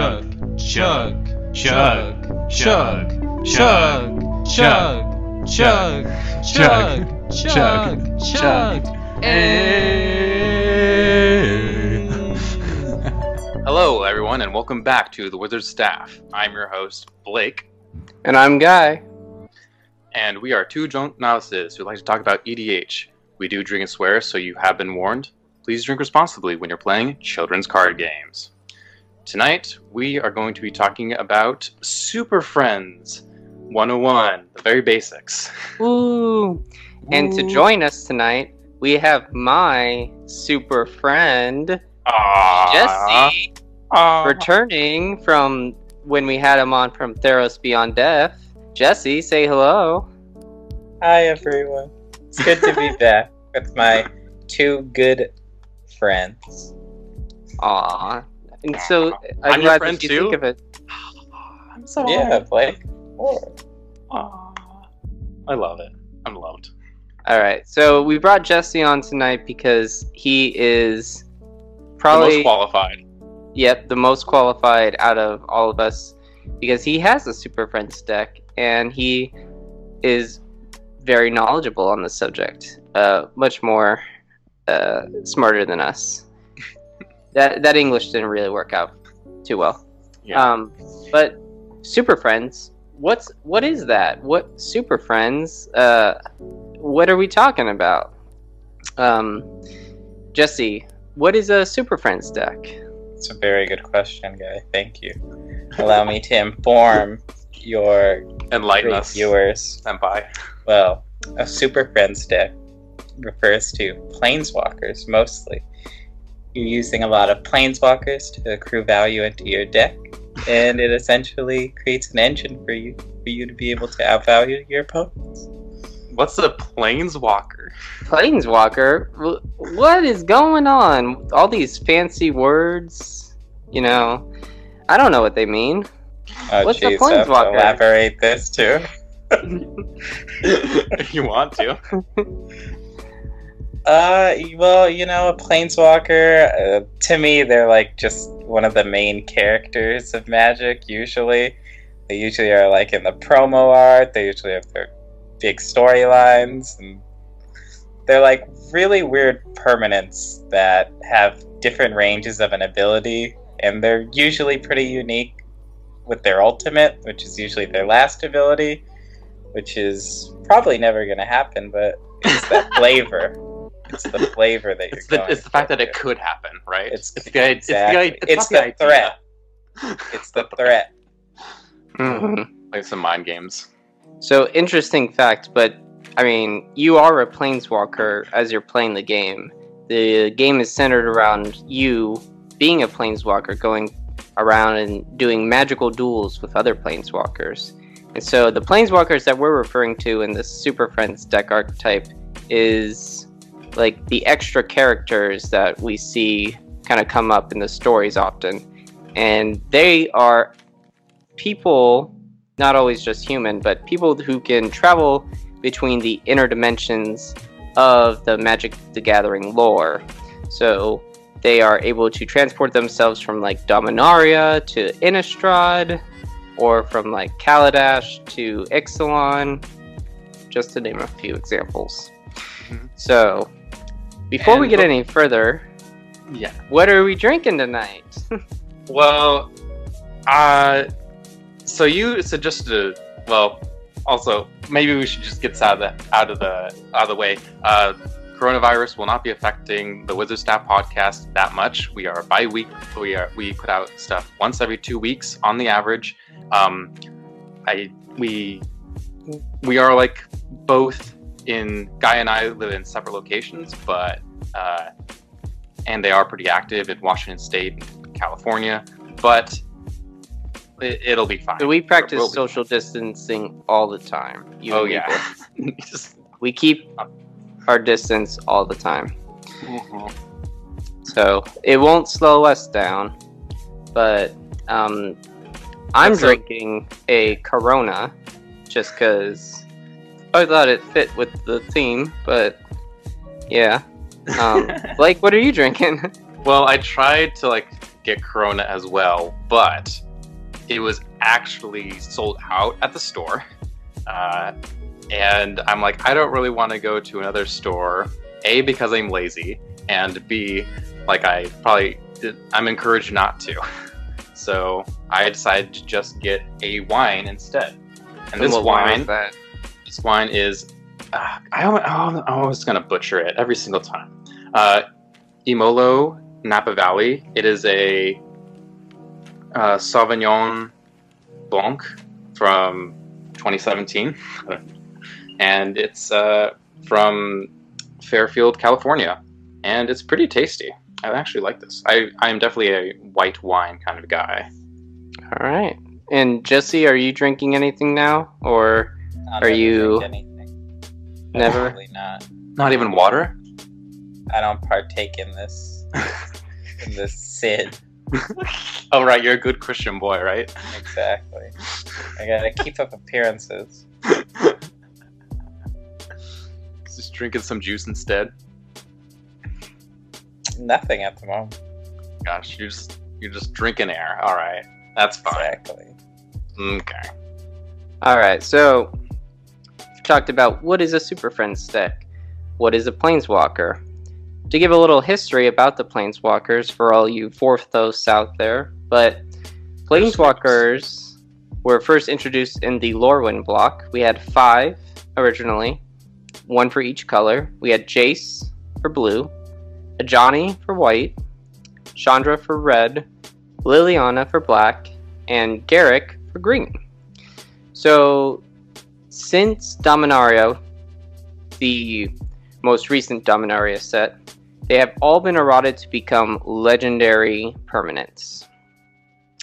chug, chug, chug, chug, chug, chug, chug, chug, chug, chug. Hey. Hello, everyone, and welcome back to the Wizard Staff. I'm your host, Blake, And I'm Guy. and we are two drunk novices who like to talk about EDH. We do drink and swear, so you have been warned. Please drink responsibly when you're playing children's card games. Tonight, we are going to be talking about Super Friends 101, the very basics. Ooh. And to join us tonight, we have my super friend, Aww. Jesse, Aww. returning from when we had him on from Theros Beyond Death. Jesse, say hello. Hi everyone. It's good to be back with my two good friends. Aw. And so I'm, I'm your glad friend that you too? think of it. I'm so Yeah, Blake. Or- Aww. I love it. I'm loved. All right. So we brought Jesse on tonight because he is probably the most qualified. Yep, the most qualified out of all of us because he has a Super Friends deck and he is very knowledgeable on the subject. Uh, much more uh, smarter than us. That that English didn't really work out too well. Yeah. Um, but Super Friends, what's what is that? What Super Friends? Uh, what are we talking about? Um, Jesse, what is a Super Friends deck? It's a very good question, guy. Thank you. Allow me to inform your Enlighten great us. viewers. Senpai. Well, a Super Friends deck refers to planeswalkers mostly. You're using a lot of planeswalkers to accrue value into your deck, and it essentially creates an engine for you for you to be able to outvalue your opponents. What's a planeswalker? Planeswalker? Wh- What is going on? All these fancy words, you know. I don't know what they mean. Oh, What's a jeez, I have planeswalker? elaborate this too. if you want to. Uh, well, you know, a planeswalker. Uh, to me, they're like just one of the main characters of Magic. Usually, they usually are like in the promo art. They usually have their big storylines, and they're like really weird permanents that have different ranges of an ability, and they're usually pretty unique with their ultimate, which is usually their last ability, which is probably never going to happen, but it's that flavor. It's the flavor that you're It's the, it's the fact that it could happen, right? It's- it's the, it's the, it's It's not the threat. It's the threat. Mm-hmm. Like some mind games. So interesting fact, but I mean, you are a planeswalker as you're playing the game. The game is centered around you being a planeswalker, going around and doing magical duels with other planeswalkers. And so the planeswalkers that we're referring to in the Super Friends deck archetype is like the extra characters that we see kind of come up in the stories often. And they are people not always just human, but people who can travel between the inner dimensions of the Magic the Gathering lore. So they are able to transport themselves from like Dominaria to Innistrad, or from like Kaladesh to Ixalan, just to name a few examples. Mhm. So, before we get any further, Yeah. what are we drinking tonight? Well, uh, so you suggested. Well, also maybe we should just get this out of the out of the out of the way. Uh, coronavirus will not be affecting the Wizard Staff podcast that much. We are bi week. We are we put out stuff once every two weeks on the average. Um, I we we are like both in Guy and I live in separate locations, but uh, and they are pretty active in Washington State, and California, but it, it'll be fine. We practice social distancing all the time. you Oh yeah. We keep our distance all the time, Mhm. so it won't slow us down. But um, I'm That's drinking a Corona just because I thought it fit with the theme. But yeah, um, Blake, what are you drinking? Well, I tried to like get Corona as well, but it was actually sold out at the store. Uh, and I'm like, I don't really want to go to another store. A because I'm lazy, and B like I probably did, I'm encouraged not to. So I decided to just get a wine instead. And this what wine wine, that? This wine is uh, I, al- I, al- I gonna butcher it every single time. Uh, Imolo Napa Valley. It is a uh, Sauvignon Blanc from 2017, and it's uh, from Fairfield, California, and it's pretty tasty. I actually like this. I I am definitely a white wine kind of guy. All right. And Jesse, are you drinking anything now, or I'll Are you- anything. Never? Probably not. Not even water. I don't partake in this in this sin. oh right, you're a good Christian boy, right? Exactly. I gotta keep up appearances. Just drinking some juice instead. Nothing at the moment. Gosh, you're just you're just drinking air. All right, that's fine. Exactly. Okay. all right? So, we've talked about what is a Super Friends deck, what is a Planeswalker. To give a little history about the Planeswalkers for all you Vorthos out there, but Planeswalkers were first introduced in the Lorwyn block. We had five originally, one for each color. We had Jace for blue, Ajani for white, Chandra for red, Liliana for black, and Garruk for green. So, since Dominaria, the most recent Dominaria set, they have all been eroded to become legendary permanents,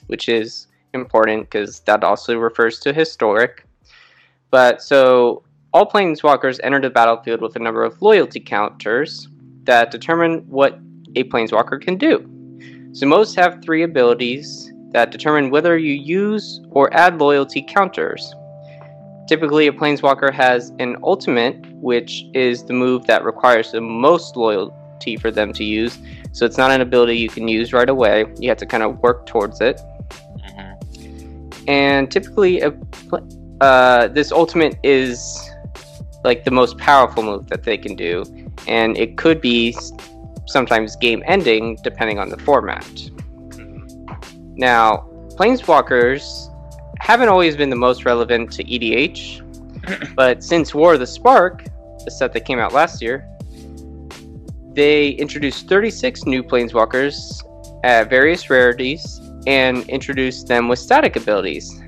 which is important because that also refers to historic. But so all planeswalkers enter the battlefield with a number of loyalty counters that determine what a planeswalker can do. So most have three abilities that determine whether you use or add loyalty counters. Typically, a planeswalker has an ultimate, which is the move that requires the most loyalty for them to use. So it's not an ability you can use right away. You have to kind of work towards it. And typically, a, uh, this ultimate is like the most powerful move that they can do, and it could be sometimes game ending depending on the format. Now, Planeswalkers haven't always been the most relevant to EDH, but since War of the Spark, the set that came out last year, they introduced 36 new Planeswalkers at various rarities and introduced them with static abilities.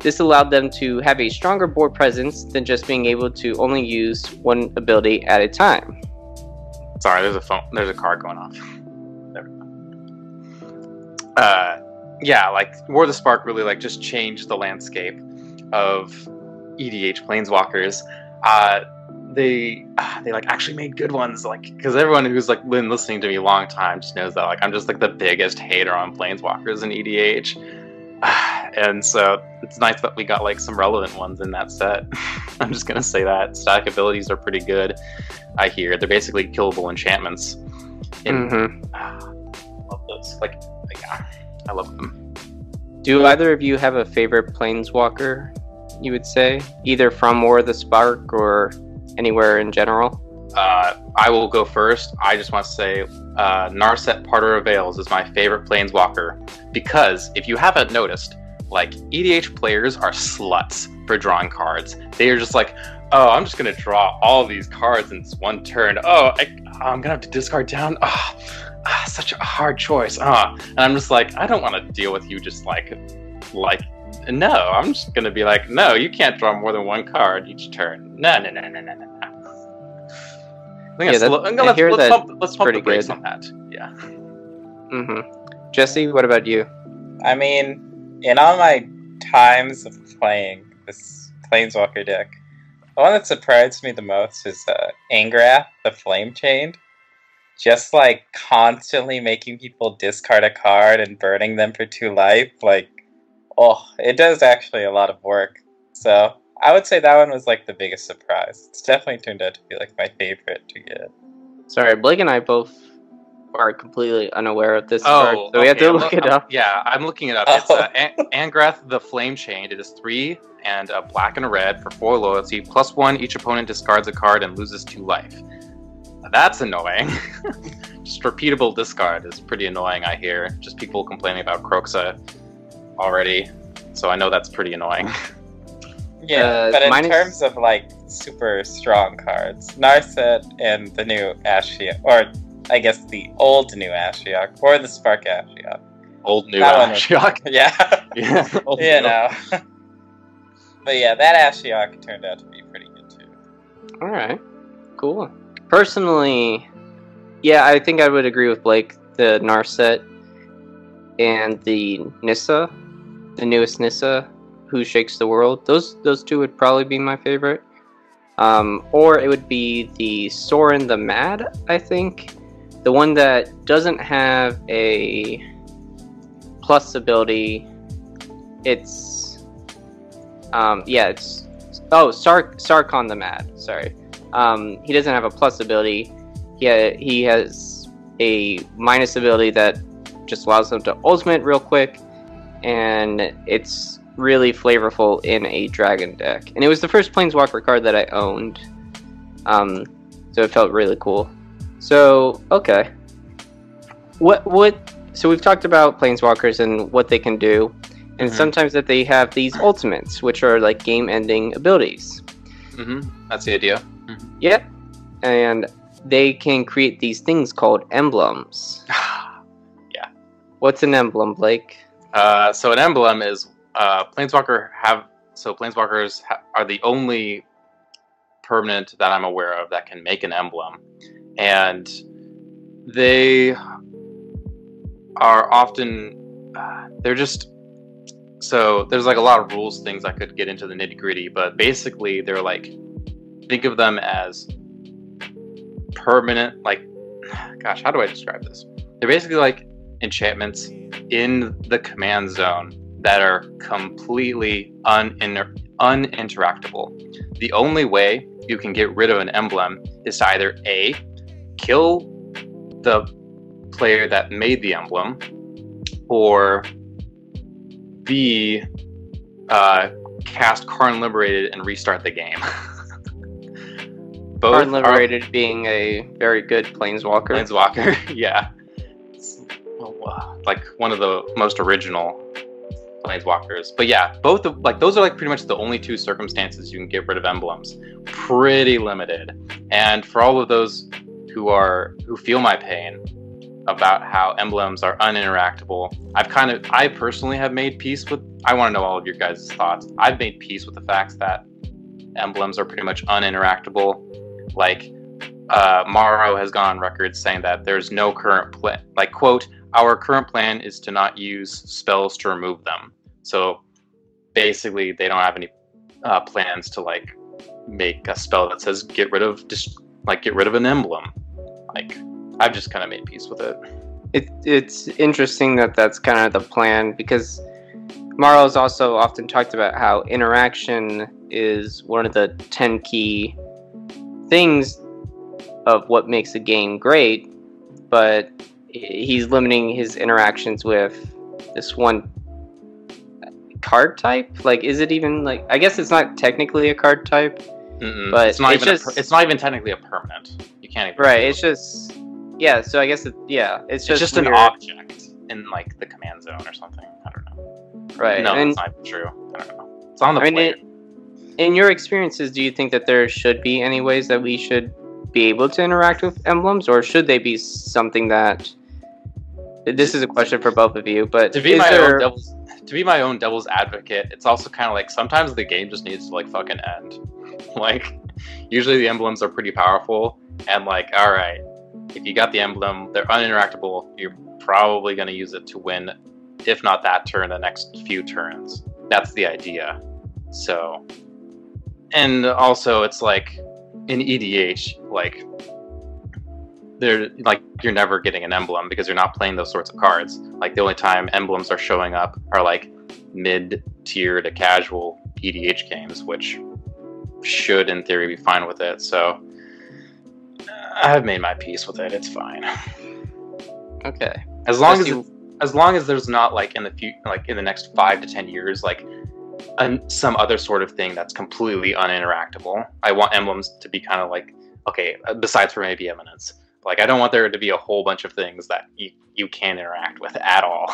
This allowed them to have a stronger board presence than just being able to only use one ability at a time. Sorry, there's a phone. There's a car going off. There we go. Uh, yeah, like War of the Spark really like just changed the landscape of EDH planeswalkers. Uh, they uh, they like actually made good ones, like because everyone who's like been listening to me a long time just knows that like I'm just like the biggest hater on planeswalkers in EDH. And so it's nice that we got like some relevant ones in that set. I'm just gonna say that static abilities are pretty good. I hear they're basically killable enchantments. And hmm ah, I love those. Like, like, yeah, I love them. Do either of you have a favorite planeswalker? You would say either from War of the Spark or anywhere in general. Uh, I will go first. I just want to say uh, Narset Parter of Veils is my favorite planeswalker because if you haven't noticed, like EDH players are sluts for drawing cards. They are just like, oh, I'm just gonna draw all these cards in this one turn. Oh, I, I'm gonna have to discard down. Ah, ah, such a hard choice. Ah, and I'm just like, I don't want to deal with you. Just like, like, no. I'm just gonna be like, no, you can't draw more than one card each turn. No, no, no, no, no, no. no. I think Yeah, that's I'm gonna- let's, hear let's that pump, let's pump the brakes good. on that. Yeah. hmm Jesse, what about you? I mean, in all my times of playing this Planeswalker deck, the one that surprised me the most is uh, Angrath, the Flame Chained. Just like constantly making people discard a card and burning them for two life. Like, oh, it does actually a lot of work. So I would say that one was like the biggest surprise. It's definitely turned out to be like my favorite to get. Sorry, Blake and I both are completely unaware of this Oh, card, so we have okay, to I'm look loo- it up. Yeah, I'm looking it up. It's uh, An- Angrath the Flame Chain. It is three and a black and a red for four loyalty. Plus one, each opponent discards a card and loses two life. That's annoying. Just repeatable discard is pretty annoying, I hear. Just people complaining about Kroxa already. So I know that's pretty annoying. Yeah, Uh, but in minus- terms of like super strong cards, Narset and the new Ashiok, or I guess the old new Ashiok, or the Spark Ashiok. Old new That one was- Ashiok. Yeah, yeah, old you new. know. but yeah, that Ashiok turned out to be pretty good too. All right, cool. Personally, yeah, I think I would agree with Blake. The Narset and the Nissa, the newest Nissa, who shakes the world. Those those two would probably be my favorite. Um, or it would be the Soren the Mad. I think the one that doesn't have a plus ability. It's um, yeah, it's oh Sark Sarkhan the Mad. Sorry. Um, he doesn't have a plus ability. He ha- he has a minus ability that just allows him to ultimate real quick, and it's really flavorful in a dragon deck. And it was the first Planeswalker card that I owned, um, so it felt really cool. So okay, what what? So we've talked about Planeswalkers and what they can do, and Mhm. sometimes that they have these ultimates, which are like game-ending abilities. hmm That's the idea. Yep. And they can create these things called emblems. Yeah. What's an emblem, Blake? Uh, so an emblem is uh, planeswalker have so planeswalkers ha- are the only permanent that I'm aware of that can make an emblem, and they are often uh, they're just so there's like a lot of rules things I could get into the nitty gritty, but basically they're like think of them as permanent like gosh how do I describe this? They're basically like enchantments in the command zone that are completely uninter- uninteractable. The only way you can get rid of an emblem is to either A, kill the player that made the emblem, or B, uh, cast Karn Liberated and restart the game. Both Karn are- Liberated being a very good planeswalker. Planeswalker, yeah. Like one of the most original Planeswalkers. But yeah, both of like those are like pretty much the only two circumstances you can get rid of emblems. Pretty limited. And for all of those who are who feel my pain about how emblems are uninteractable, I've kind of I personally have made peace with I want to know all of your guys' thoughts. I've made peace with the fact that emblems are pretty much uninteractable. Like uh, Maro has gone on record saying that there's no current plan. Like, quote, our current plan is to not use spells to remove them. So basically, they don't have any uh, plans to like make a spell that says get rid of just like get rid of an emblem. Like, I've just kind of made peace with it. It, it's interesting that that's kind of the plan because Maro's also often talked about how interaction is one of the 10 key things of what makes a game great, but he's limiting his interactions with this one card type. Like, is it even like? I guess it's not technically a card type, Mm-mm. But it's not it's even just- per- it's not even technically a permanent. You can't even right? It's just yeah. So I guess it, yeah, it's it's just just an object in like the command zone or something. I don't know. right? No, and it's not true. I don't know. It's on the I mean, player. it, in your experiences, do you think that there should be any ways that we should be able to interact with emblems, or should they be something that? This is a question for both of you, but to be my there- own devil's to be my own devil's advocate, it's also kind of like sometimes the game just needs to like fucking end. like usually the emblems are pretty powerful and like all right, if you got the emblem, they're uninteractable, you're probably going to use it to win if not that turn the next few turns. That's the idea. So and also it's like in EDH like they're like you're never getting an emblem because you're not playing those sorts of cards. Like the only time emblems are showing up are like mid tier to casual EDH games, which should in theory be fine with it. So I've made my peace with it. It's fine. Okay. As long as it's, as long as there's not like in the few like in the next five to ten years like an, some other sort of thing that's completely uninteractable. I want emblems to be kind of like okay, uh, besides for maybe eminence. Like I don't want there to be a whole bunch of things that you you can't interact with at all.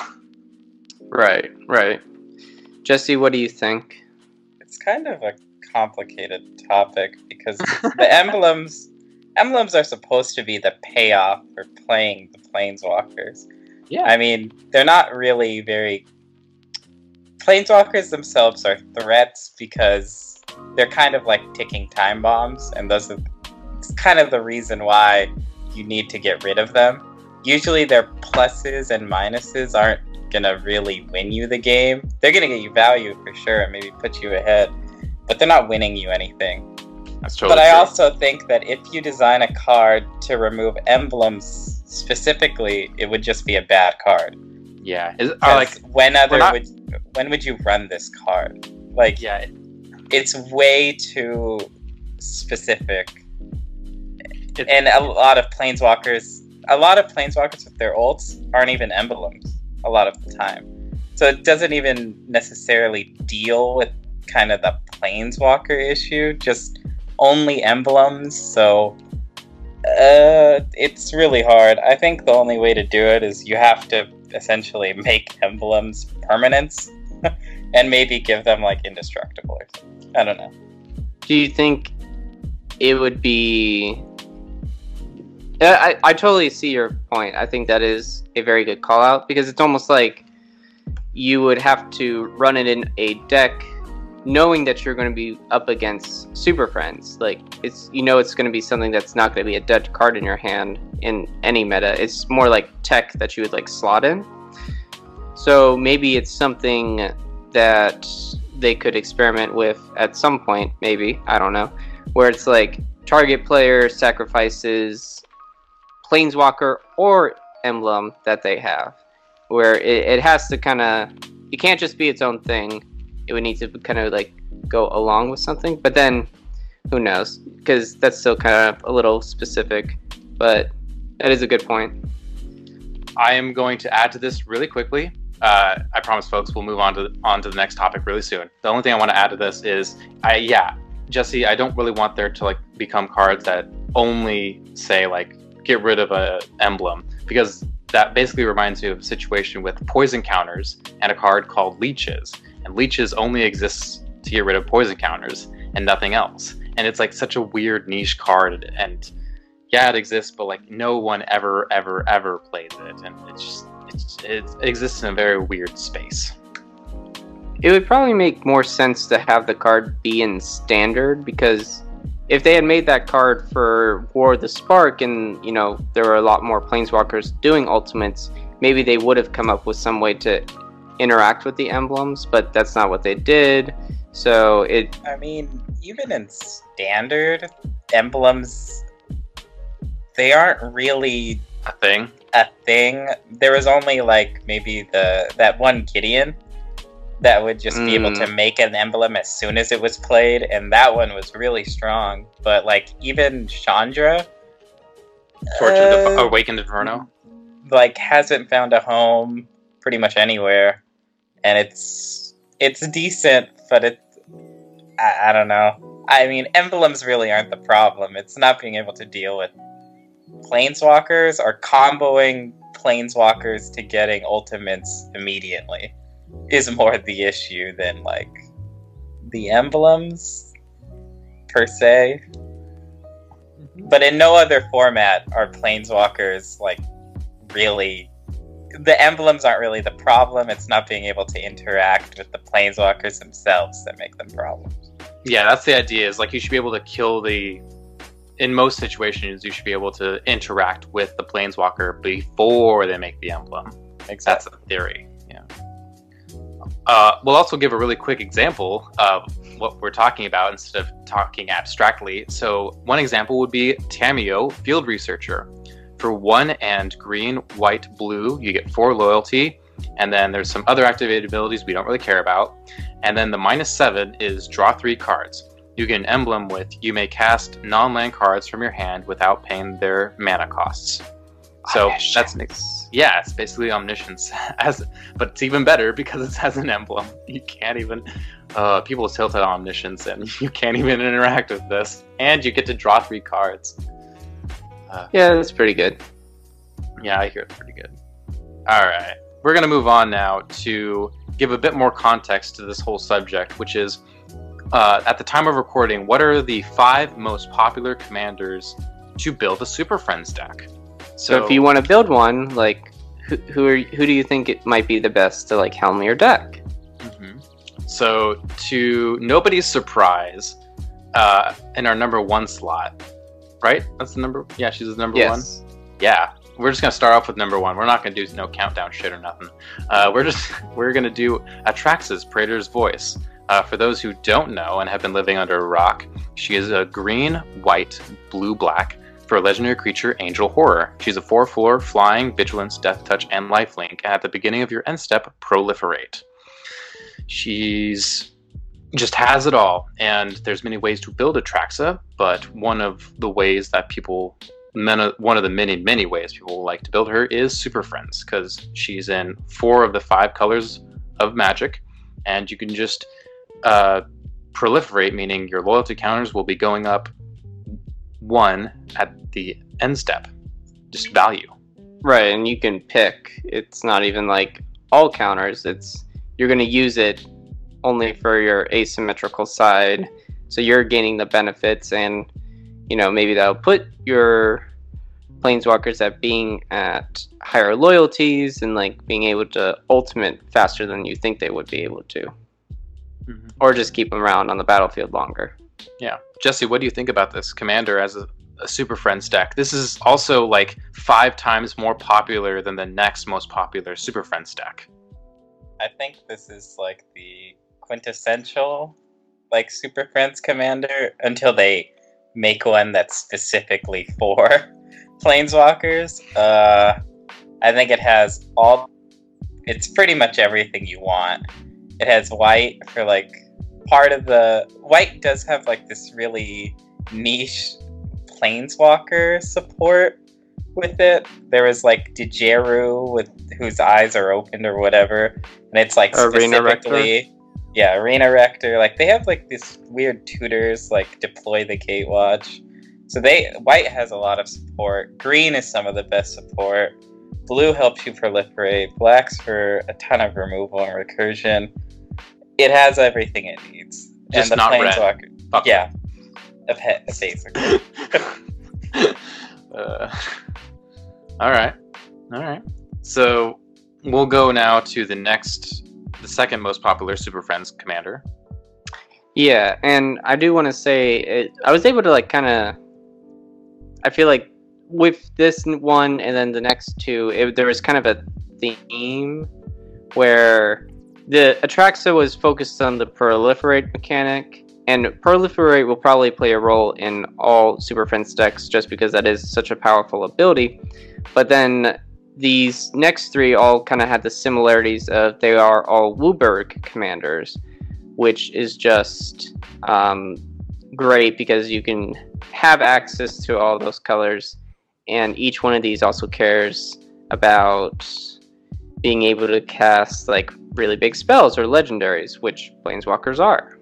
right, right. Jesse, what do you think? It's kind of a complicated topic because the emblems emblems are supposed to be the payoff for playing the planeswalkers. Yeah. I mean, they're not really very planeswalkers themselves are threats because they're kind of like ticking time bombs and those are it's kind of the reason why you need to get rid of them. Usually their pluses and minuses aren't gonna really win you the game. They're gonna get you value for sure and maybe put you ahead, but they're not winning you anything. That's totally But I true. also think that if you design a card to remove emblems specifically, it would just be a bad card. yeah. Is, uh, are 'Cause like when other not- would when would you run this card? Like yeah. it's way too specific. It- and a lot of planeswalkers, a lot of planeswalkers with their ults aren't even emblems a lot of the time. So it doesn't even necessarily deal with kind of the planeswalker issue, just only emblems. So uh, it's really hard. I think the only way to do it is you have to essentially make emblems permanents and maybe give them like indestructible or something. I don't know. Do you think it would be? I, I totally see your point. I think that is a very good call out because it's almost like you would have to run it in a deck knowing that you're going to be up against super friends like it's you know it's going to be something that's not going to be a dead card in your hand in any meta. It's more like tech that you would like slot in. So maybe it's something that they could experiment with at some point maybe i don't know where it's like target player sacrifices planeswalker or emblem that they have where it, it has to kind of it can't just be its own thing it would need to kind of like go along with something but then who knows because that's still kind of a little specific but that is a good point I am going to add to this really quickly. Uh, I promise, folks, we'll move on to on to the next topic really soon. The only thing I want to add to this is, I yeah, Jesse, I don't really want there to like become cards that only say like get rid of a emblem because that basically reminds me of a situation with poison counters and a card called leeches, and leeches only exists to get rid of poison counters and nothing else. And it's like such a weird niche card and yeah, it exists, but like no one ever, ever, ever plays it, and it's just it's, it exists in a very weird space. it would probably make more sense to have the card be in standard because if they had made that card for War of the Spark and you know there were a lot more planeswalkers doing ultimates, maybe they would have come up with some way to interact with the emblems, but that's not what they did. So it I mean, even in standard emblems, they aren't really A thing. a thing. There was only like maybe the that one Gideon that would just be able to make an emblem as soon as it was played, and that one was really strong. But like even Chandra, Tortured uh, the Awakened Inferno. like hasn't found a home pretty much anywhere, and it's it's decent, but it I, I don't know. I mean, emblems really aren't the problem. It's not being able to deal with planeswalkers or comboing planeswalkers to getting ultimates immediately is more the issue than like the emblems per se. Mm-hmm. But in no other format are planeswalkers like really the emblems aren't really the problem. It's not being able to interact with the planeswalkers themselves that make them problems. Yeah, that's the idea. Is like you should be able to kill the. In most situations, you should be able to interact with the planeswalker before they make the emblem. That's the theory. Yeah. Uh, we'll also give a really quick example of what we're talking about instead of talking abstractly. So one example would be Tamiyo, Field Researcher. For one and green, white, blue, you get four loyalty, and then there's some other activated abilities we don't really care about. And then the minus seven is draw three cards. You get an emblem with you may cast non-land cards from your hand without paying their mana costs. So that's Omniscience. Yeah, it's basically omniscience, as but it's even better because it has an emblem. You can't even. Uh, people tilt at omniscience, and you can't even interact with this. And you get to draw three cards. Yeah, that's pretty good. Yeah, I hear it's pretty good. All right, we're gonna move on now to give a bit more context to this whole subject, which is uh, at the time of recording, what are the five most popular commanders to build a Super Friends deck? So, if you want to build one, like who who, are, who do you think it might be the best to like helm your deck? Mhm. So, to nobody's surprise, uh, in our number one slot, right? That's the number. Yeah, she's the number one. Yes. Yeah, we're just gonna start off with number one. We're not gonna do no countdown shit or nothing. Uh, we're just we're gonna do Atraxa's Praetor's Voice. Uh, for those who don't know and have been living under a rock, she is a green, white, blue, black for a legendary creature, Angel Horror. She's a 4-4 flying, vigilance, death touch, and lifelink. And at the beginning of your end step, proliferate. She's just has it all, and there's many ways to build Atraxa, but one of the ways that people one of the many many ways people like to build her is super friends because she's in four of the five colors of magic and you can just uh, proliferate meaning your loyalty counters will be going up one at the end step just value Right, and you can pick. It's not even like all counters. It's you're going to use it only for your asymmetrical side. So you're gaining the benefits and you know, maybe that'll put your planeswalkers at being at higher loyalties and like being able to ultimate faster than you think they would be able to. Mm-hmm. Or just keep them around on the battlefield longer. Yeah. Jesse, what do you think about this commander as a, a Super Friends deck? This is also like five times more popular than the next most popular Super Friends deck. I think this is like the quintessential like Super Friends commander until they make one that's specifically for planeswalkers. Uh I think it has all it's pretty much everything you want. It has white for like part of the white does have like this really niche planeswalker support with it. There was like Djeru with whose eyes are opened or whatever, and it's like Arena Rector? Yeah, Arena Rector. Like they have like these weird tutors like deploy the Gatewatch. So they white has a lot of support. Green is some of the best support. Blue helps you proliferate. Black's for a ton of removal and recursion. It has everything it needs. Just and the not red. Planeswalker, Fuck. yeah, a pet, basically. uh, all right, all right. So we'll go now to the next, the second most popular Super Friends commander. Yeah, and I do want to say it, I was able to like kind of. I feel like with this one and then the next two, it, there was kind of a theme where the Atraxa was focused on the proliferate mechanic, and proliferate will probably play a role in all Super Friends decks just because that is such a powerful ability. But then these next three all kind of had the similarities of they are all WUBRG commanders, which is just um, great because you can have access to all those colors, and each one of these also cares about being able to cast like really big spells or legendaries, which planeswalkers are.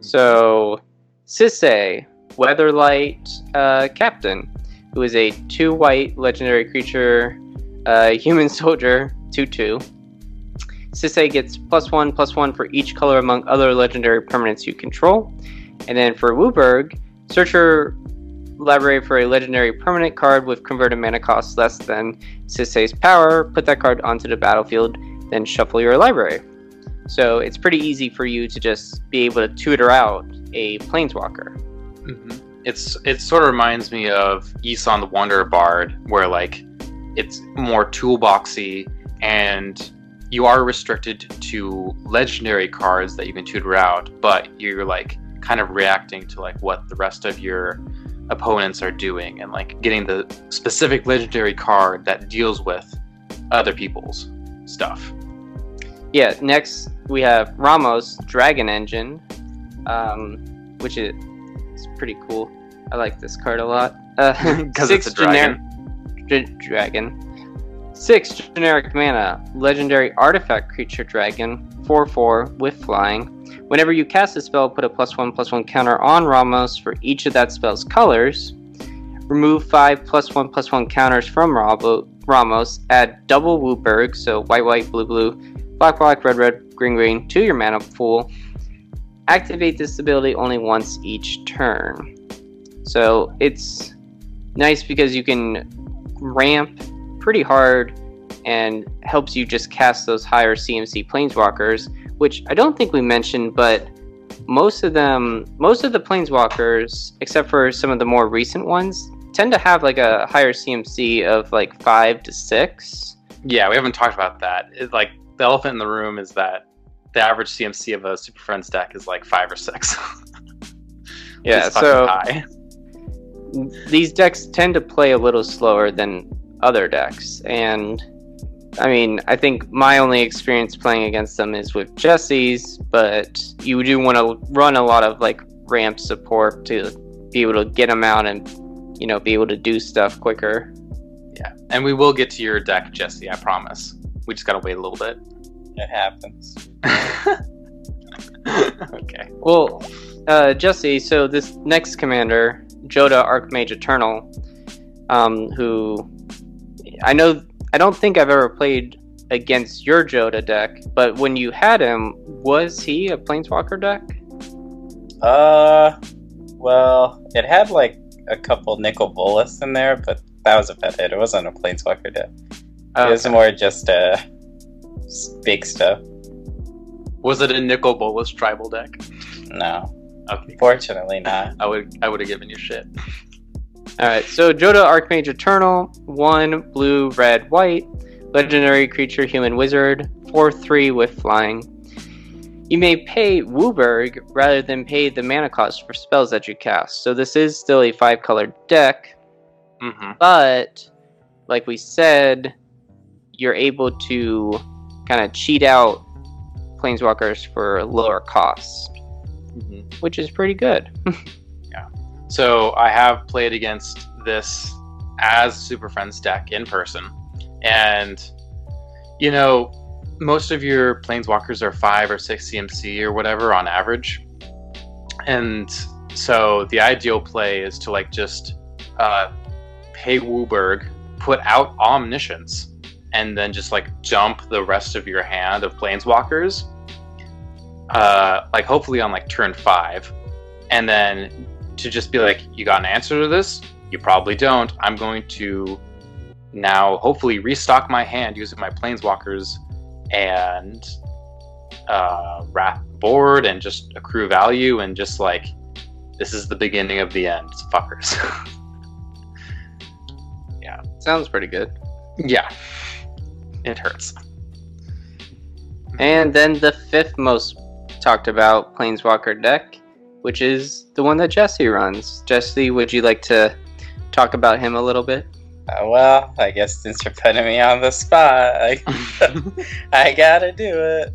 So, Sisay, Weatherlight uh, Captain, who is a two white legendary creature, uh, human soldier, 2 2. Sisay gets plus one, plus one for each color among other legendary permanents you control. And then for search your library for a legendary permanent card with converted mana cost less than Sisay's power, put that card onto the battlefield, then shuffle your library. So it's pretty easy for you to just be able to tutor out a planeswalker. It's it sort of reminds me of Yisan the Wanderer Bard, where like it's more toolboxy and you are restricted to legendary cards that you can tutor out, but you're like kind of reacting to like what the rest of your opponents are doing and like getting the specific legendary card that deals with other people's stuff. Yeah, next we have Ramos Dragon Engine, um, which is pretty cool. I like this card a lot. Uh, 'Cause it's a dragon. gener- dra- dragon. Six generic mana, legendary artifact creature dragon, 4 4 with flying. Whenever you cast a spell, put a plus 1 plus 1 counter on Ramos for each of that spell's colors. Remove 5 plus 1 plus 1 counters from Ramos. Add double WUBRG, so white, white, blue, blue, black, black, red, red, green, green, to your mana pool. Activate this ability only once each turn. So it's nice because you can ramp pretty hard and helps you just cast those higher CMC planeswalkers, which I don't think we mentioned, but most of them, most of the planeswalkers, except for some of the more recent ones, tend to have like a higher CMC of like five to six. Yeah, we haven't talked about that. It, like the elephant in the room is that the average CMC of a Super Friends deck is like five or six. Yeah, so high. These decks tend to play a little slower than other decks and i mean i think my only experience playing against them is with jesse's but you do want to run a lot of like ramp support to be able to get them out and you know be able to do stuff quicker yeah, and we will get to your deck, Jesse. I promise. We just gotta wait a little bit. It happens. okay. well uh, jesse so this next commander jodah archmage eternal um, who i know i don't think i've ever played against your jodah deck but when you had him was he a planeswalker deck Uh, well, it had like a couple Nicol Bolas in there, but that was about it. It wasn't a planeswalker deck. It was more just uh, s- big stuff. Was it a Nicol Bolas tribal deck? No, Okay. fortunately not. I would I would have given you shit. All right, so Jodah Archmage Eternal, one blue, red, white, legendary creature, human wizard, four three with flying. You may pay WUBRG rather than pay the mana cost for spells that you cast. So this is still a five colored deck, Mm-hmm. but like we said, you're able to kind of cheat out planeswalkers for lower costs. Which is pretty good. Yeah. So I have played against this as Super Friends deck in person, and you know, most of your planeswalkers are five or six CMC or whatever on average, and so the ideal play is to like just uh, pay WUBRG, put out Omniscience, and then just like jump the rest of your hand of planeswalkers, uh, like hopefully on like turn five, and then to just be like, you got an answer to this? You probably don't. I'm going to now hopefully restock my hand using my planeswalkers and uh, wrath board and just accrue value and just like this is the beginning of the end, fuckers. Yeah, sounds pretty good. yeah, it hurts. And then the fifth most talked about Planeswalker deck, which is the one that Jesse runs. Jesse, would you like to talk about him a little bit? Uh, well, I guess since you're putting me on the spot, I, I gotta do it.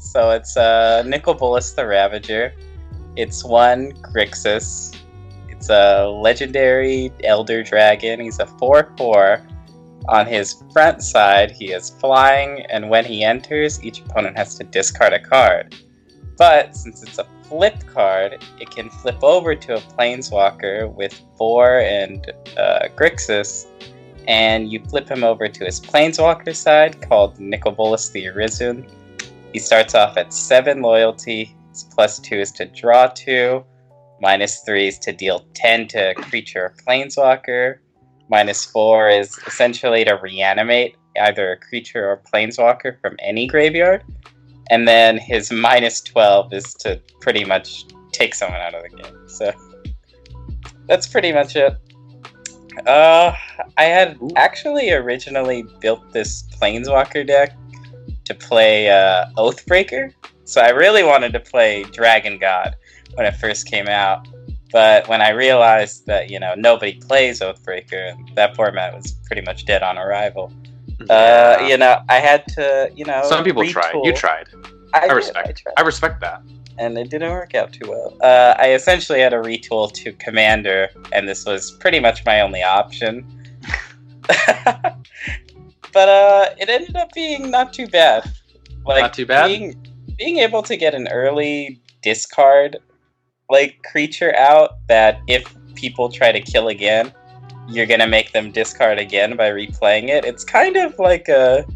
So it's uh, Nicol Bolas the Ravager. It's one Grixis. It's a legendary Elder Dragon. He's a 4 4. On his front side, he is flying, and when he enters, each opponent has to discard a card. But since it's a flip card, it can flip over to a Planeswalker with 4 and uh, Grixis, and you flip him over to his Planeswalker side called Nicol Bolas the Arisen. He starts off at 7 loyalty, his plus 2 is to draw 2, minus 3 is to deal 10 to a creature or Planeswalker, minus 4 is essentially to reanimate either a creature or Planeswalker from any graveyard, and then his minus 12 is to pretty much take someone out of the game. So that's pretty much it. Uh, I had actually originally built this Planeswalker deck to play uh, Oathbreaker. So I really wanted to play Dragon God when it first came out. But when I realized that, you know, nobody plays Oathbreaker, that format was pretty much dead on arrival, uh, you know, I had to, you know. Some people tried. You tried. I, I did, respect. I tried I respect that. and it didn't work out too well. Uh, I essentially had to retool to Commander, and this was pretty much my only option. but uh, it ended up being not too bad. Like Not too bad? Being, being able to get an early discard like creature out that if people try to kill again, you're gonna make them discard again by replaying it. It's kind of like a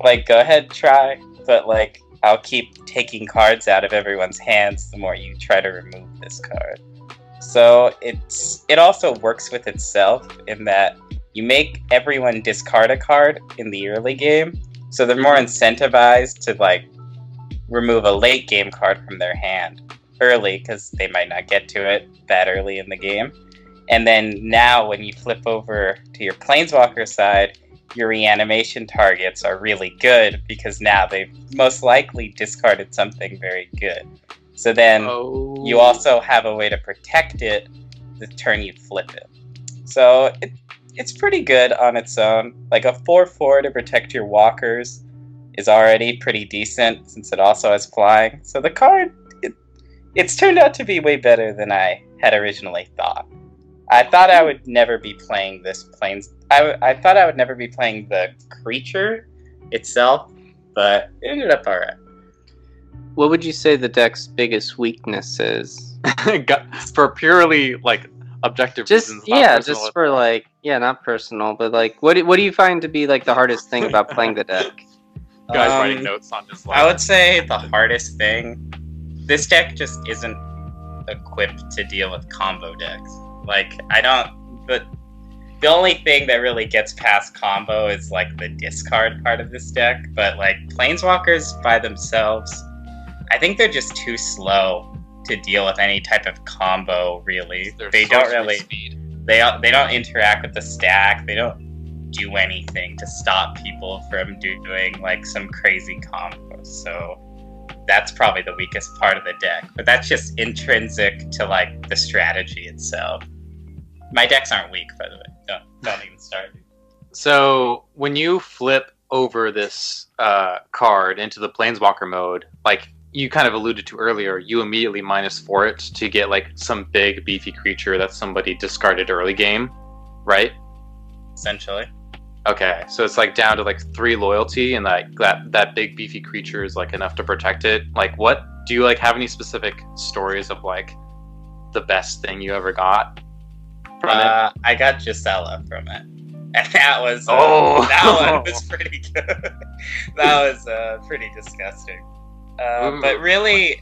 like go ahead try, but like I'll keep taking cards out of everyone's hands the more you try to remove this card. So it's it also works with itself in that you make everyone discard a card in the early game, so they're more incentivized to like remove a late game card from their hand early because they might not get to it that early in the game. And then now, when you flip over to your Planeswalker side, your reanimation targets are really good because now they've most likely discarded something very good. So then Oh. you also have a way to protect it the turn you flip it. So it, it's pretty good on its own. Like a 4 4 to protect your walkers is already pretty decent since it also has flying. So the card, it, it's turned out to be way better than I had originally thought. I thought I would never be playing this planes. I, w- I thought I would never be playing the creature itself, but it ended up alright. What would you say the deck's biggest weakness is? For purely like objective Just reasons. yeah, personal. just for like yeah, not personal, but like what do, what do you find to be like the hardest thing about playing the deck? guys Um, writing notes on this. I would say the hardest thing. This deck just isn't equipped to deal with combo decks. Like I don't. But the only thing that really gets past combo is like the discard part of this deck. But like planeswalkers by themselves, I think they're just too slow to deal with any type of combo. Really, Their they don't really speed. they they don't interact with the stack. They don't do anything to stop people from doing like some crazy combos. So that's probably the weakest part of the deck. But that's just intrinsic to like the strategy itself. My decks aren't weak, by the way. Don't don't even start. So when you flip over this uh, card into the Planeswalker mode, like you kind of alluded to earlier, you immediately minus four it to get like some big beefy creature that somebody discarded early game, right? Essentially, Okay, so it's like down to like three loyalty, and like that that big beefy creature is like enough to protect it. Like, what do you like have any specific stories of like the best thing you ever got? Uh, I got Gisela from it, and that was uh, Oh. that one was pretty good. that was uh, pretty disgusting. Uh, but really,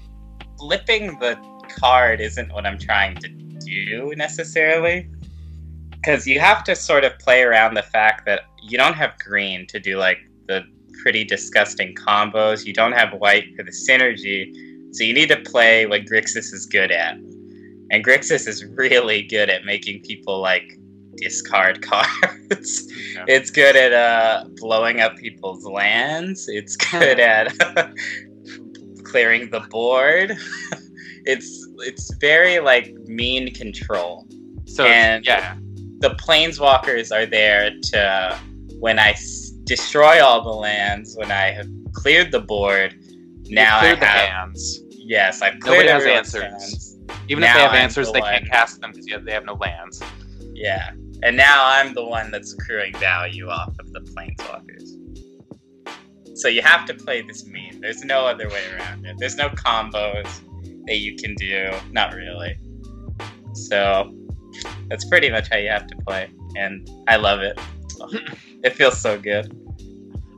flipping the card isn't what I'm trying to do necessarily, because you have to sort of play around the fact that you don't have green to do like the pretty disgusting combos. You don't have white for the synergy, so you need to play what Grixis is good at. And Grixis is really good at making people like discard cards. Yeah. It's good at uh, blowing up people's lands. It's good at clearing the board. it's it's very like mean control. so and- yeah, The planeswalkers are there to when I s- destroy all the lands, when I have cleared the board. Now I have hands. yes, I've cleared Nobody has answers. hands. Even if they have I'm answers, the they one. can't cast them because they have no lands. Yeah. And now I'm the one that's accruing value off of the planeswalkers. So you have to play this mean. There's no other way around it. There's no combos that you can do. Not really. So that's pretty much how you have to play. And I love it. it feels so good.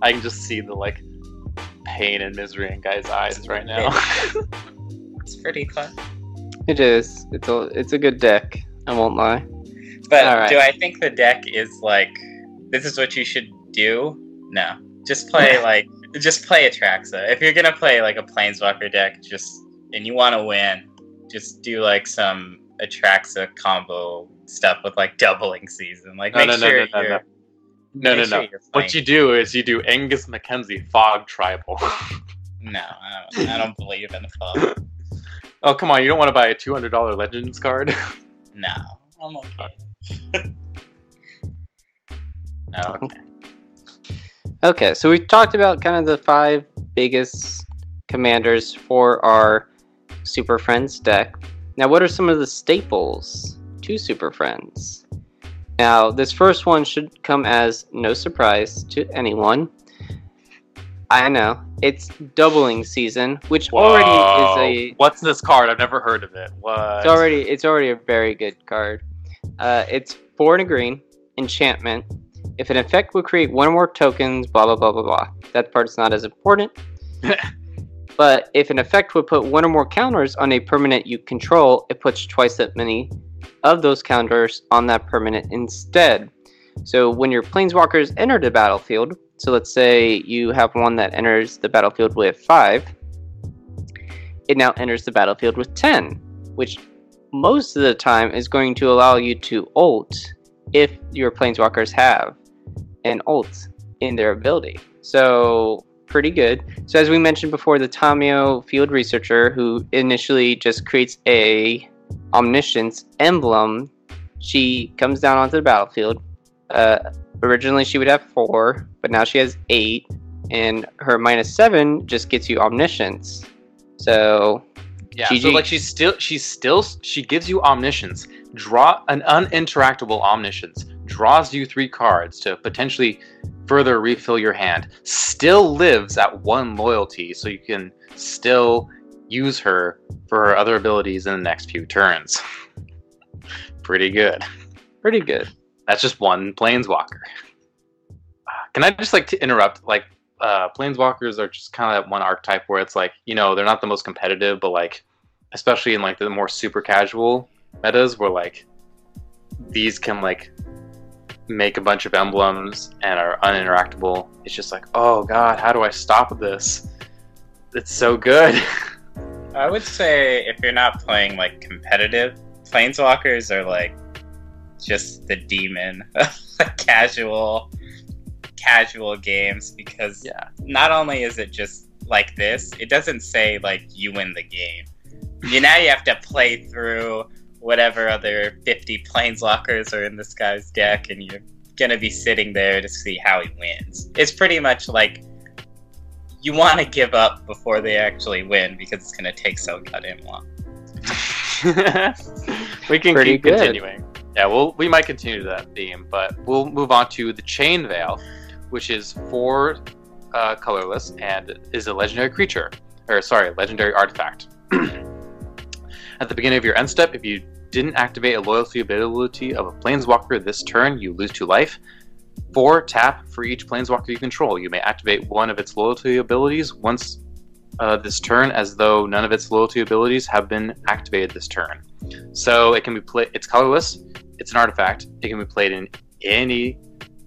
I can just see the like pain and misery in guys' eyes right now. It's pretty fun. It is. It's a it's a good deck. I won't lie. But All right. do I think the deck is like this is what you should do? No. Just play like just play Atraxa. If you're gonna play like a Planeswalker deck, just and you wanna win, just do like some Atraxa combo stuff with like doubling season. Like No, make no, no, sure no, no, you're no. no, no, make sure no. What you do is you do Angus Mackenzie Fog Tribal. No, I don't, I don't believe in the fog. Oh come on, you don't want to buy a two hundred dollar Legends card? No. I'm okay. no. Oh, okay. Okay, so we've talked about kind of the five biggest commanders for our Super Friends deck. Now, what are some of the staples to Super Friends? Now, this first one should come as no surprise to anyone. I know it's doubling season, which already is a What's this card? I've never heard of it. What? It's already it's already a very good card. Uh, it's four and a green enchantment. If an effect would create one or more tokens, blah blah blah blah blah. That part's not as important. but if an effect would put one or more counters on a permanent you control, it puts twice that many of those counters on that permanent instead. So when your planeswalkers enter the battlefield, so let's say you have one that enters the battlefield with five, it now enters the battlefield with 10, which most of the time is going to allow you to ult if your planeswalkers have an ult in their ability. So pretty good. So as we mentioned before, the Tamiyo field researcher who initially just creates a omniscience emblem, she comes down onto the battlefield. Uh, originally she would have four, but now she has eight, and her minus seven just gets you omniscience. So Yeah, so like she's still she's still she gives you omniscience, draw an uninteractable omniscience, draws you three cards to potentially further refill your hand, still lives at one loyalty, so you can still use her for her other abilities in the next few turns. Pretty good. pretty good. That's just one planeswalker. Can I just like to interrupt? Like, uh, planeswalkers are just kind of that one archetype where it's like, you know, they're not the most competitive, but like, especially in like the more super casual metas, where like these can like make a bunch of emblems and are uninteractable. It's just like, oh god, how do I stop this? It's so good. I would say if you're not playing like competitive, planeswalkers are like just the demon casual casual games because yeah. not only is it just like this, it doesn't say like you win the game. You now you have to play through whatever other 50 planeswalkers are in this guy's deck and you're gonna be sitting there to see how he wins. It's pretty much like you want to give up before they actually win because it's gonna take so goddamn long. we can Pretty keep good. continuing. Yeah, we'll we might continue that theme, but we'll move on to the Chain Veil, which is four uh, colorless and is a legendary creature, or sorry, legendary artifact. At the beginning of your end step, if you didn't activate a loyalty ability of a planeswalker this turn, you lose two life. Four tap for each planeswalker you control. You may activate one of its loyalty abilities once uh, this turn, as though none of its loyalty abilities have been activated this turn. So it can be played. It's colorless. It's an artifact. It can be played in any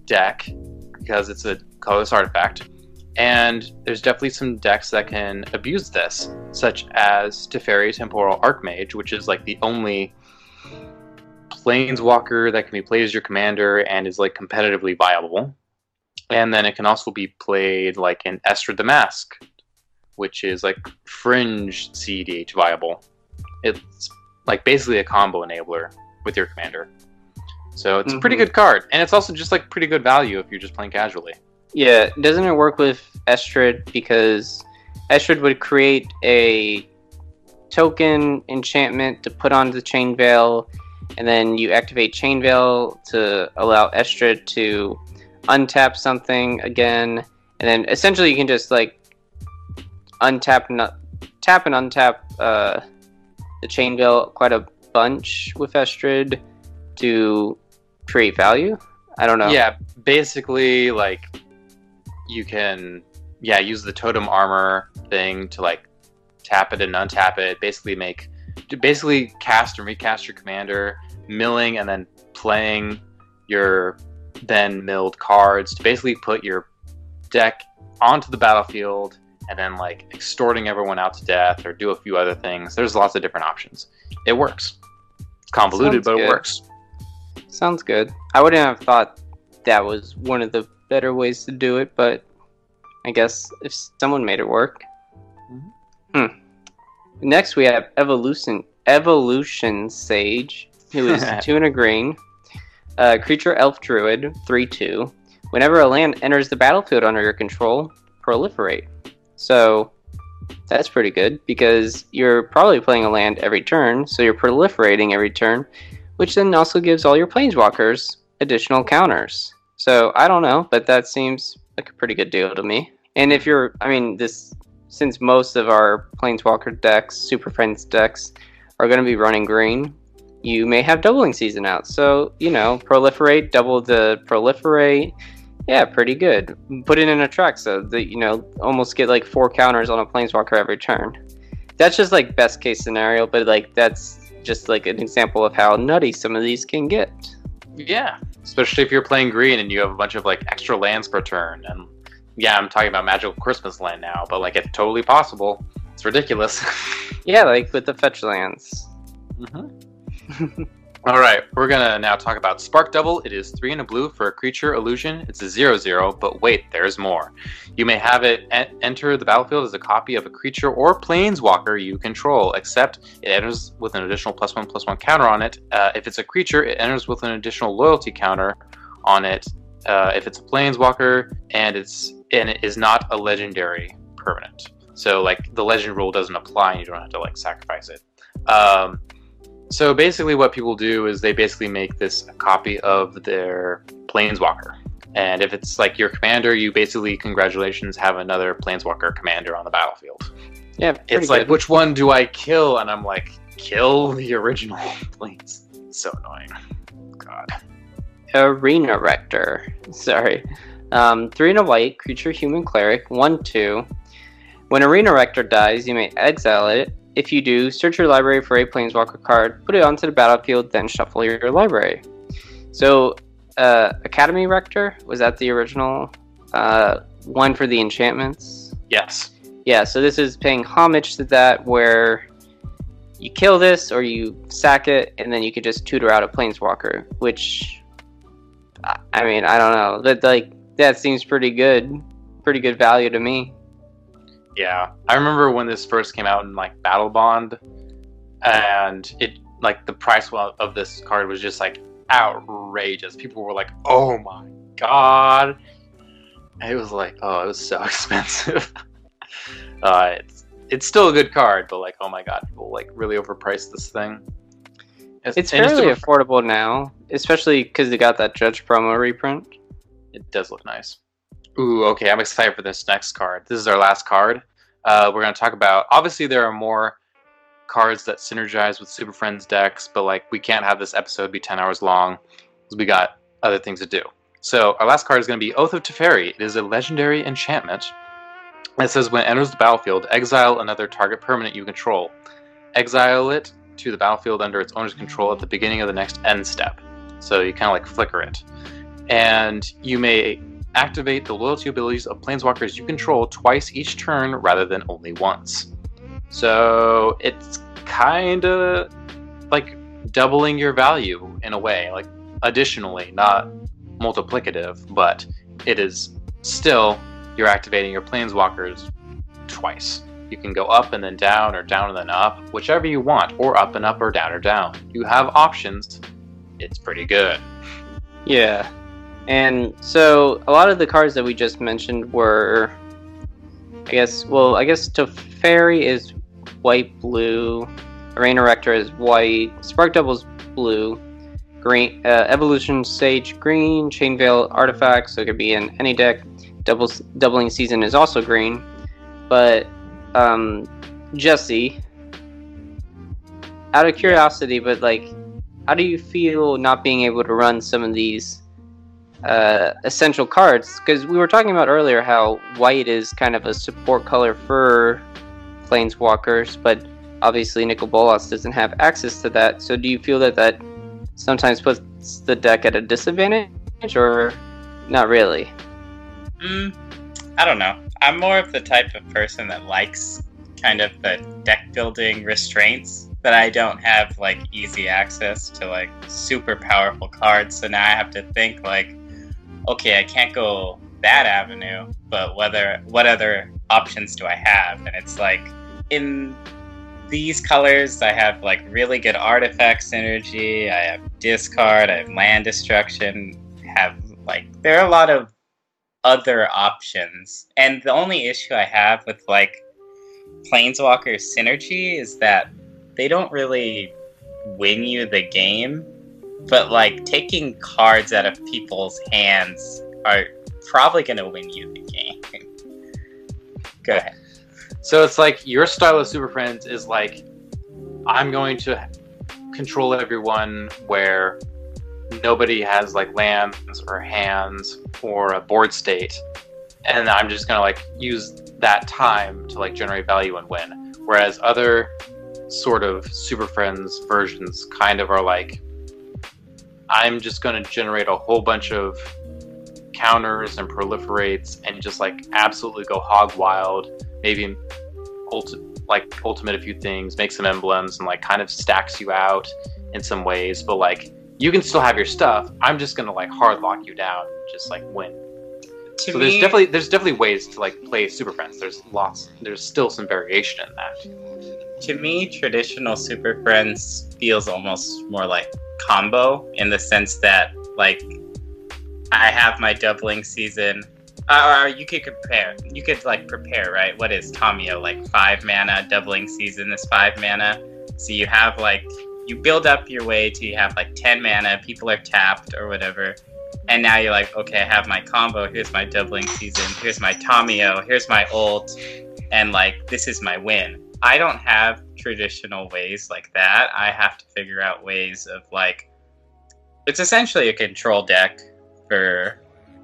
deck because it's a colorless artifact. And there's definitely some decks that can abuse this, such as Teferi Temporal Archmage, which is like the only planeswalker that can be played as your commander and is like competitively viable. And then it can also be played like in Estrid the Mask, which is like fringe CDH viable. It's like basically a combo enabler with your commander. So it's a pretty Mhm. good card, and it's also just like pretty good value if you're just playing casually. Yeah, doesn't it work with Estrid because Estrid would create a token enchantment to put on the Chain Veil, and then you activate Chain Veil to allow Estrid to untap something again, and then essentially you can just like untap and tap and untap uh, the Chain Veil quite a bunch with Estrid to create value. I don't know. Yeah, basically like you can yeah use the totem armor thing to like tap it and untap it. Basically make to basically cast and recast your commander, milling and then playing your then milled cards to basically put your deck onto the battlefield and then like extorting everyone out to death or do a few other things. There's lots of different options. It works. It's convoluted, Sounds but it works. Sounds good. I wouldn't have thought that was one of the better ways to do it, but I guess if someone made it work. Hmm. Next, we have Evolution Evolution Sage, who is two and a green, uh, creature elf druid, three two. Whenever a land enters the battlefield under your control, proliferate. So that's pretty good because you're probably playing a land every turn, so you're proliferating every turn, which then also gives all your planeswalkers additional counters. So I don't know, but that seems like a pretty good deal to me. And if you're, I mean, this since most of our Planeswalker decks, Super Friends decks, are going to be running green, you may have doubling season out. So you know, proliferate, double the proliferate. Yeah, pretty good. Put it in Atraxa that you know almost get like four counters on a Planeswalker every turn. That's just like best case scenario, but like that's just like an example of how nutty some of these can get. Yeah, especially if you're playing green and you have a bunch of like extra lands per turn. And yeah, I'm talking about Magical Christmas Land now, but like it's totally possible. It's ridiculous. Yeah, like with the fetch lands. Mm-hmm. All right, we're gonna now talk about Spark Double. It is three and a blue for a creature illusion. It's a zero zero, but wait, there's more. You may have it en- enter the battlefield as a copy of a creature or planeswalker you control, except it enters with an additional plus one plus one counter on it. Uh, if it's a creature, it enters with an additional loyalty counter on it. Uh, if it's a planeswalker and it's and it is not a legendary permanent, so like the legend rule doesn't apply, and you don't have to like sacrifice it. Um, so basically, what people do is they basically make this copy of their planeswalker. And if it's like your commander, you basically, congratulations, have another planeswalker commander on the battlefield. Yeah, It's like, good. which one do I kill? And I'm like, kill the original, please. So annoying. God. Arena Rector. Sorry. Um, three and a white, creature human cleric, one two. When Arena Rector dies, you may exile it. If you do, search your library for a Planeswalker card, put it onto the battlefield, then shuffle your library. So, uh, Academy Rector was that the original uh, one for the enchantments? Yes. Yeah, so this is paying homage to that, where you kill this or you sack it, and then you could just tutor out a planeswalker. Which, I- I mean, I don't know. That like that seems pretty good, pretty good value to me. Yeah, I remember when this first came out in like Battlebond, and it like the price of this card was just like outrageous. People were like, "Oh my god!" And it was like, "Oh, it was so expensive." uh, it's it's still a good card, but like, oh my god, people like really overpriced this thing. It's and fairly affordable now, especially because they got that Judge promo reprint. It does look nice. Ooh, okay. I'm excited for this next card. This is our last card. Uh, we're going to talk about. Obviously, there are more cards that synergize with Super Friends decks, but like we can't have this episode be 10 hours long because we got other things to do. So our last card is going to be Oath of Teferi. It is a legendary enchantment. It says when it enters the battlefield, exile another target permanent you control. Exile it to the battlefield under its owner's control at the beginning of the next end step. So you kind of like flicker it. And you may activate the loyalty abilities of planeswalkers you control twice each turn rather than only once. So it's kind of like doubling your value in a way, like additionally, not multiplicative, but it is still you're activating your planeswalkers twice. You can go up and then down, or down and then up, whichever you want, or up and up, or down or down. You have options. It's pretty good. Yeah. And so a lot of the cards that we just mentioned were I guess well, I guess Teferi is white blue, Arena Rector is white, Spark Double's blue, green uh, Evolution Sage green, Chain Veil artifact, so it could be in any deck. Double doubling season is also green. But um Jesse out of curiosity, but like how do you feel not being able to run some of these uh, essential cards? Because we were talking about earlier how white is kind of a support color for planeswalkers, but obviously Nicol Bolas doesn't have access to that. So do you feel that that sometimes puts the deck at a disadvantage, or not really? Mm, I don't know. I'm more of the type of person that likes kind of the deck building restraints, but I don't have like easy access to like super powerful cards. So now I have to think like, okay, I can't go that avenue, but whether what other options do I have? And it's like in these colors, I have like really good artifact synergy. I have discard. I have land destruction. Have like there are a lot of other options. And the only issue I have with like Planeswalker synergy is that they don't really win you the game but like taking cards out of people's hands are probably gonna win you the game. Go ahead. So it's like your style of Super Friends is like, I'm going to control everyone where nobody has like lands or hands or a board state, and I'm just gonna like use that time to like generate value and win. Whereas other sort of Super Friends versions kind of are like, I'm just gonna generate a whole bunch of counters and proliferates and just like absolutely go hog wild. Maybe ulti- like ultimate a few things, make some emblems, and like kind of stacks you out in some ways. But like you can still have your stuff. I'm just gonna like hard lock you down, and just like win. To so me, there's definitely there's definitely ways to like play Super Friends. There's lots. There's still some variation in that. To me, traditional Super Friends feels almost more like combo in the sense that like I have my doubling season. Uh, or you could compare. You could like prepare, right? What is Tamiyo like five mana? Doubling season is five mana. So you have like you build up your way to you have like ten mana. People are tapped or whatever, and now you're like, okay, I have my combo. Here's my doubling season. Here's my Tamiyo. Here's my ult, and like this is my win. I don't have traditional ways like that. I have to figure out ways of like it's essentially a control deck for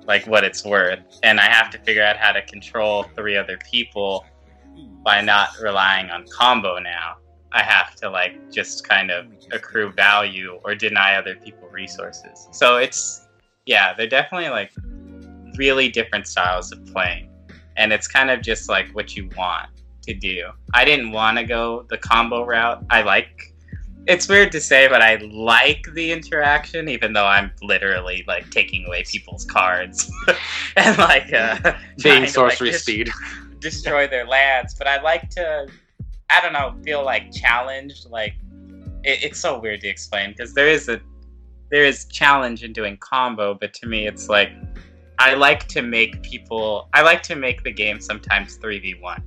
like what it's worth and I have to figure out how to control three other people by not relying on combo now. I have to like just kind of accrue value or deny other people resources. So it's yeah, they're definitely like really different styles of playing. And it's kind of just like what you want to do. I didn't want to go the combo route. I like it's weird to say, but I like the interaction, even though I'm literally like taking away people's cards and like uh, Being to, sorcery like, dis- speed. destroy their lands. But I like to, I don't know, feel like challenged. Like it, it's so weird to explain because there is a there is challenge in doing combo, but to me, it's like I like to make people. I like to make the game sometimes three v one,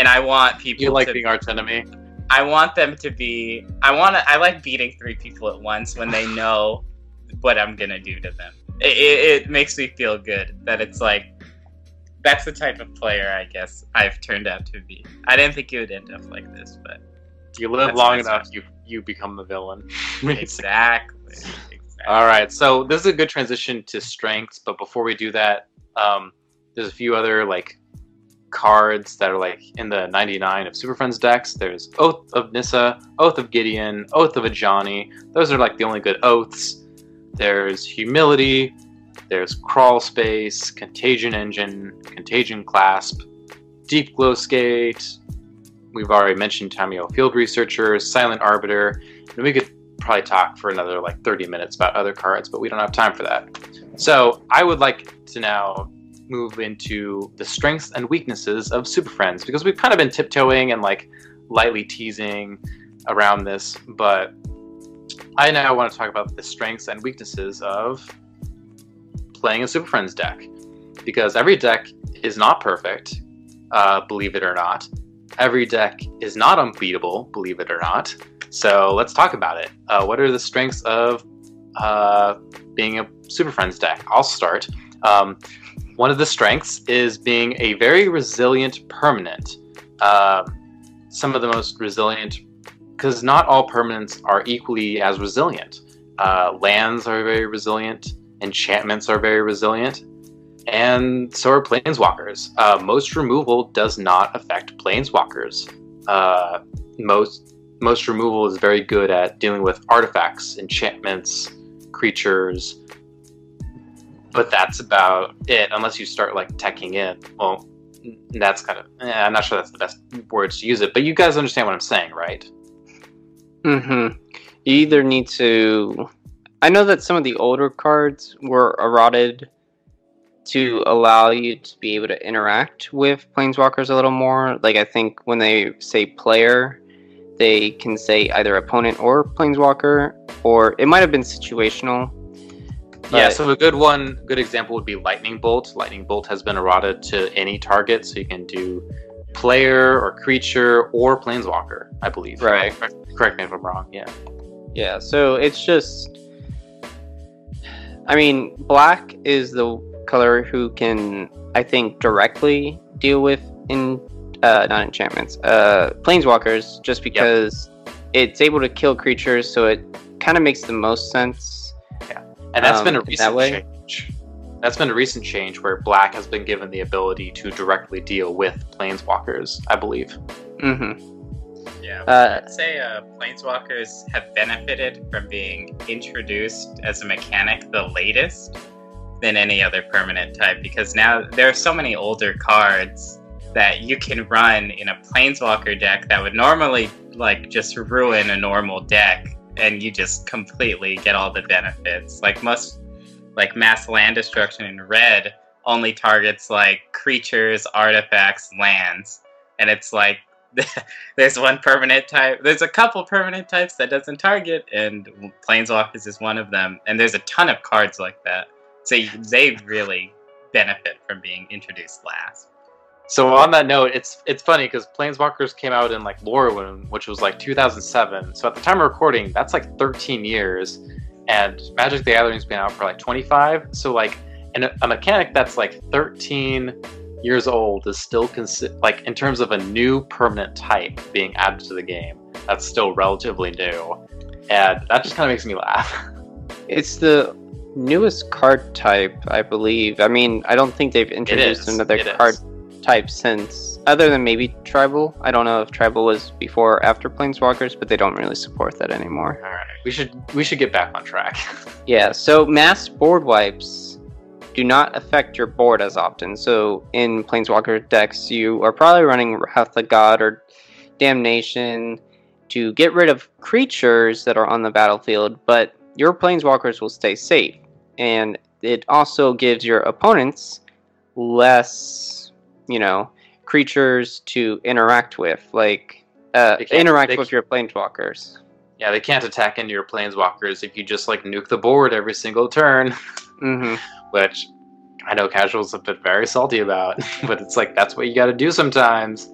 and I want people You like to being arch enemy. I want them to be. I want to. I like beating three people at once when they know what I'm gonna do to them. It, it, it makes me feel good that it's like that's the type of player I guess I've turned out to be. I didn't think it would end up like this, but You live long enough, you you become the villain. exactly. exactly. All right, so this is a good transition to strengths, but before we do that, um, there's a few other like cards that are like in the 99 of Super Friends decks. There's Oath of Nissa, Oath of Gideon, Oath of Ajani. Those are like the only good oaths. There's Humility, there's Crawlspace, Contagion Engine, Contagion Clasp, Deepglow Skate. We've already mentioned Tamiyo Field Researchers, Silent Arbiter, and we could probably talk for another like 30 minutes about other cards, but we don't have time for that. So I would like to now move into the strengths and weaknesses of Super Friends because we've kind of been tiptoeing and like lightly teasing around this, but I now want to talk about the strengths and weaknesses of playing a Super Friends deck because every deck is not perfect, uh, believe it or not. Every deck is not unbeatable, believe it or not. So let's talk about it. Uh, what are the strengths of uh, being a Super Friends deck? I'll start. Um, one of the strengths is being a very resilient permanent. Um some of the most resilient, because not all permanents are equally as resilient. Uh, lands are very resilient, enchantments are very resilient, and so are planeswalkers. Uh, most removal does not affect planeswalkers. Uh, most most removal is very good at dealing with artifacts, enchantments, creatures, but that's about it. Unless you start like teching in. Well, that's kind of. Eh, I'm not sure that's the best words to use it, but you guys understand what I'm saying, right? Mm-hmm. You either need to. I know that some of the older cards were errataed to allow you to be able to interact with planeswalkers a little more. Like I think when they say player, they can say either opponent or planeswalker, or it might have been situational. Yeah. So a good one, good example would be Lightning Bolt. Lightning Bolt has been errataed to any target, so you can do player or creature or planeswalker. I believe. Right. Correct, correct me if I'm wrong. Yeah. Yeah, so it's just I mean, black is the color who can, I think, directly deal with in uh, not enchantments, uh, planeswalkers, just because it's able to kill creatures, so it kind of makes the most sense. And that's Um, been a in that recent way? change. That's been a recent change where black has been given the ability to directly deal with planeswalkers, I believe. Mm-hmm. Yeah, Uh, I'd say uh, planeswalkers have benefited from being introduced as a mechanic the latest than any other permanent type because now there are so many older cards that you can run in a planeswalker deck that would normally like just ruin a normal deck and you just completely get all the benefits like most like mass land destruction in red only targets like creatures artifacts lands and it's like there's one permanent type. There's a couple permanent types that doesn't target, and Planeswalkers is one of them. And there's a ton of cards like that. So you, they really benefit from being introduced last. So on that note, it's it's funny because Planeswalkers came out in like Lorwyn, which was like 2007. So at the time of recording, that's like 13 years, and Magic the Gathering's been out for like 25. So like, and a, mechanic that's like 13 years old is still consi- like in terms of a new permanent type being added to the game. That's still relatively new, and that just kind of makes me laugh. It's the newest card type, I believe. I mean, I don't think they've introduced another it card is. Type since, other than maybe Tribal. I don't know if Tribal was before or after Planeswalkers, but they don't really support that anymore. All right, we should we should get back on track. Yeah, so mass board wipes do not affect your board as often. So in Planeswalker decks, you are probably running Wrath of God or Damnation to get rid of creatures that are on the battlefield, but your Planeswalkers will stay safe. And it also gives your opponents less, you know, creatures to interact with, like uh, interact with your Planeswalkers. yeah, they can't attack into your planeswalkers if you just like nuke the board every single turn. hmm which I know casuals have been very salty about, but it's like that's what you got to do sometimes.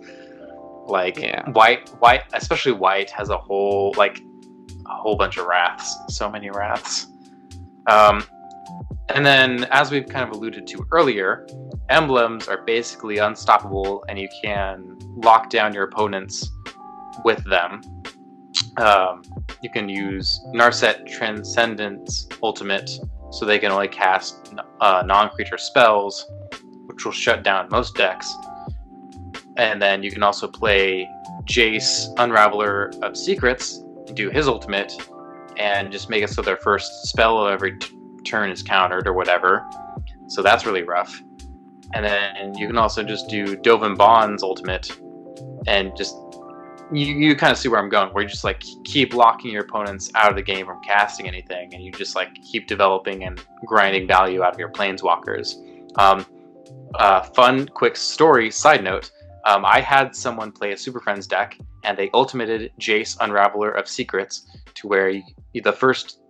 Like Yeah. white, white, especially white has a whole like a whole bunch of wraths, so many wraths. Um, and then, as we've kind of alluded to earlier, emblems are basically unstoppable, and you can lock down your opponents with them. Um, you can use Narset Transcendent Ultimate so they can only cast uh, non-creature spells, which will shut down most decks. And then you can also play Jace, Unraveler of Secrets, do his ultimate, and just make it so their first spell of every t- turn is countered or whatever. So that's really rough. And then you can also just do Dovin Baan's ultimate, and just you, you kind of see where I'm going, where you just like keep locking your opponents out of the game from casting anything, and you just like keep developing and grinding value out of your planeswalkers. Um, uh, fun, quick story. Side note: um, I had someone play a Super Friends deck, and they ultimated Jace, Unraveler of Secrets, to where you, the first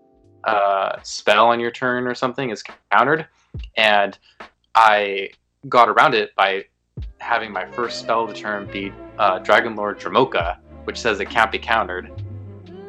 uh, spell on your turn or something is countered, and I got around it by having my first spell of the turn be uh, Dragonlord Dromoka, which says it can't be countered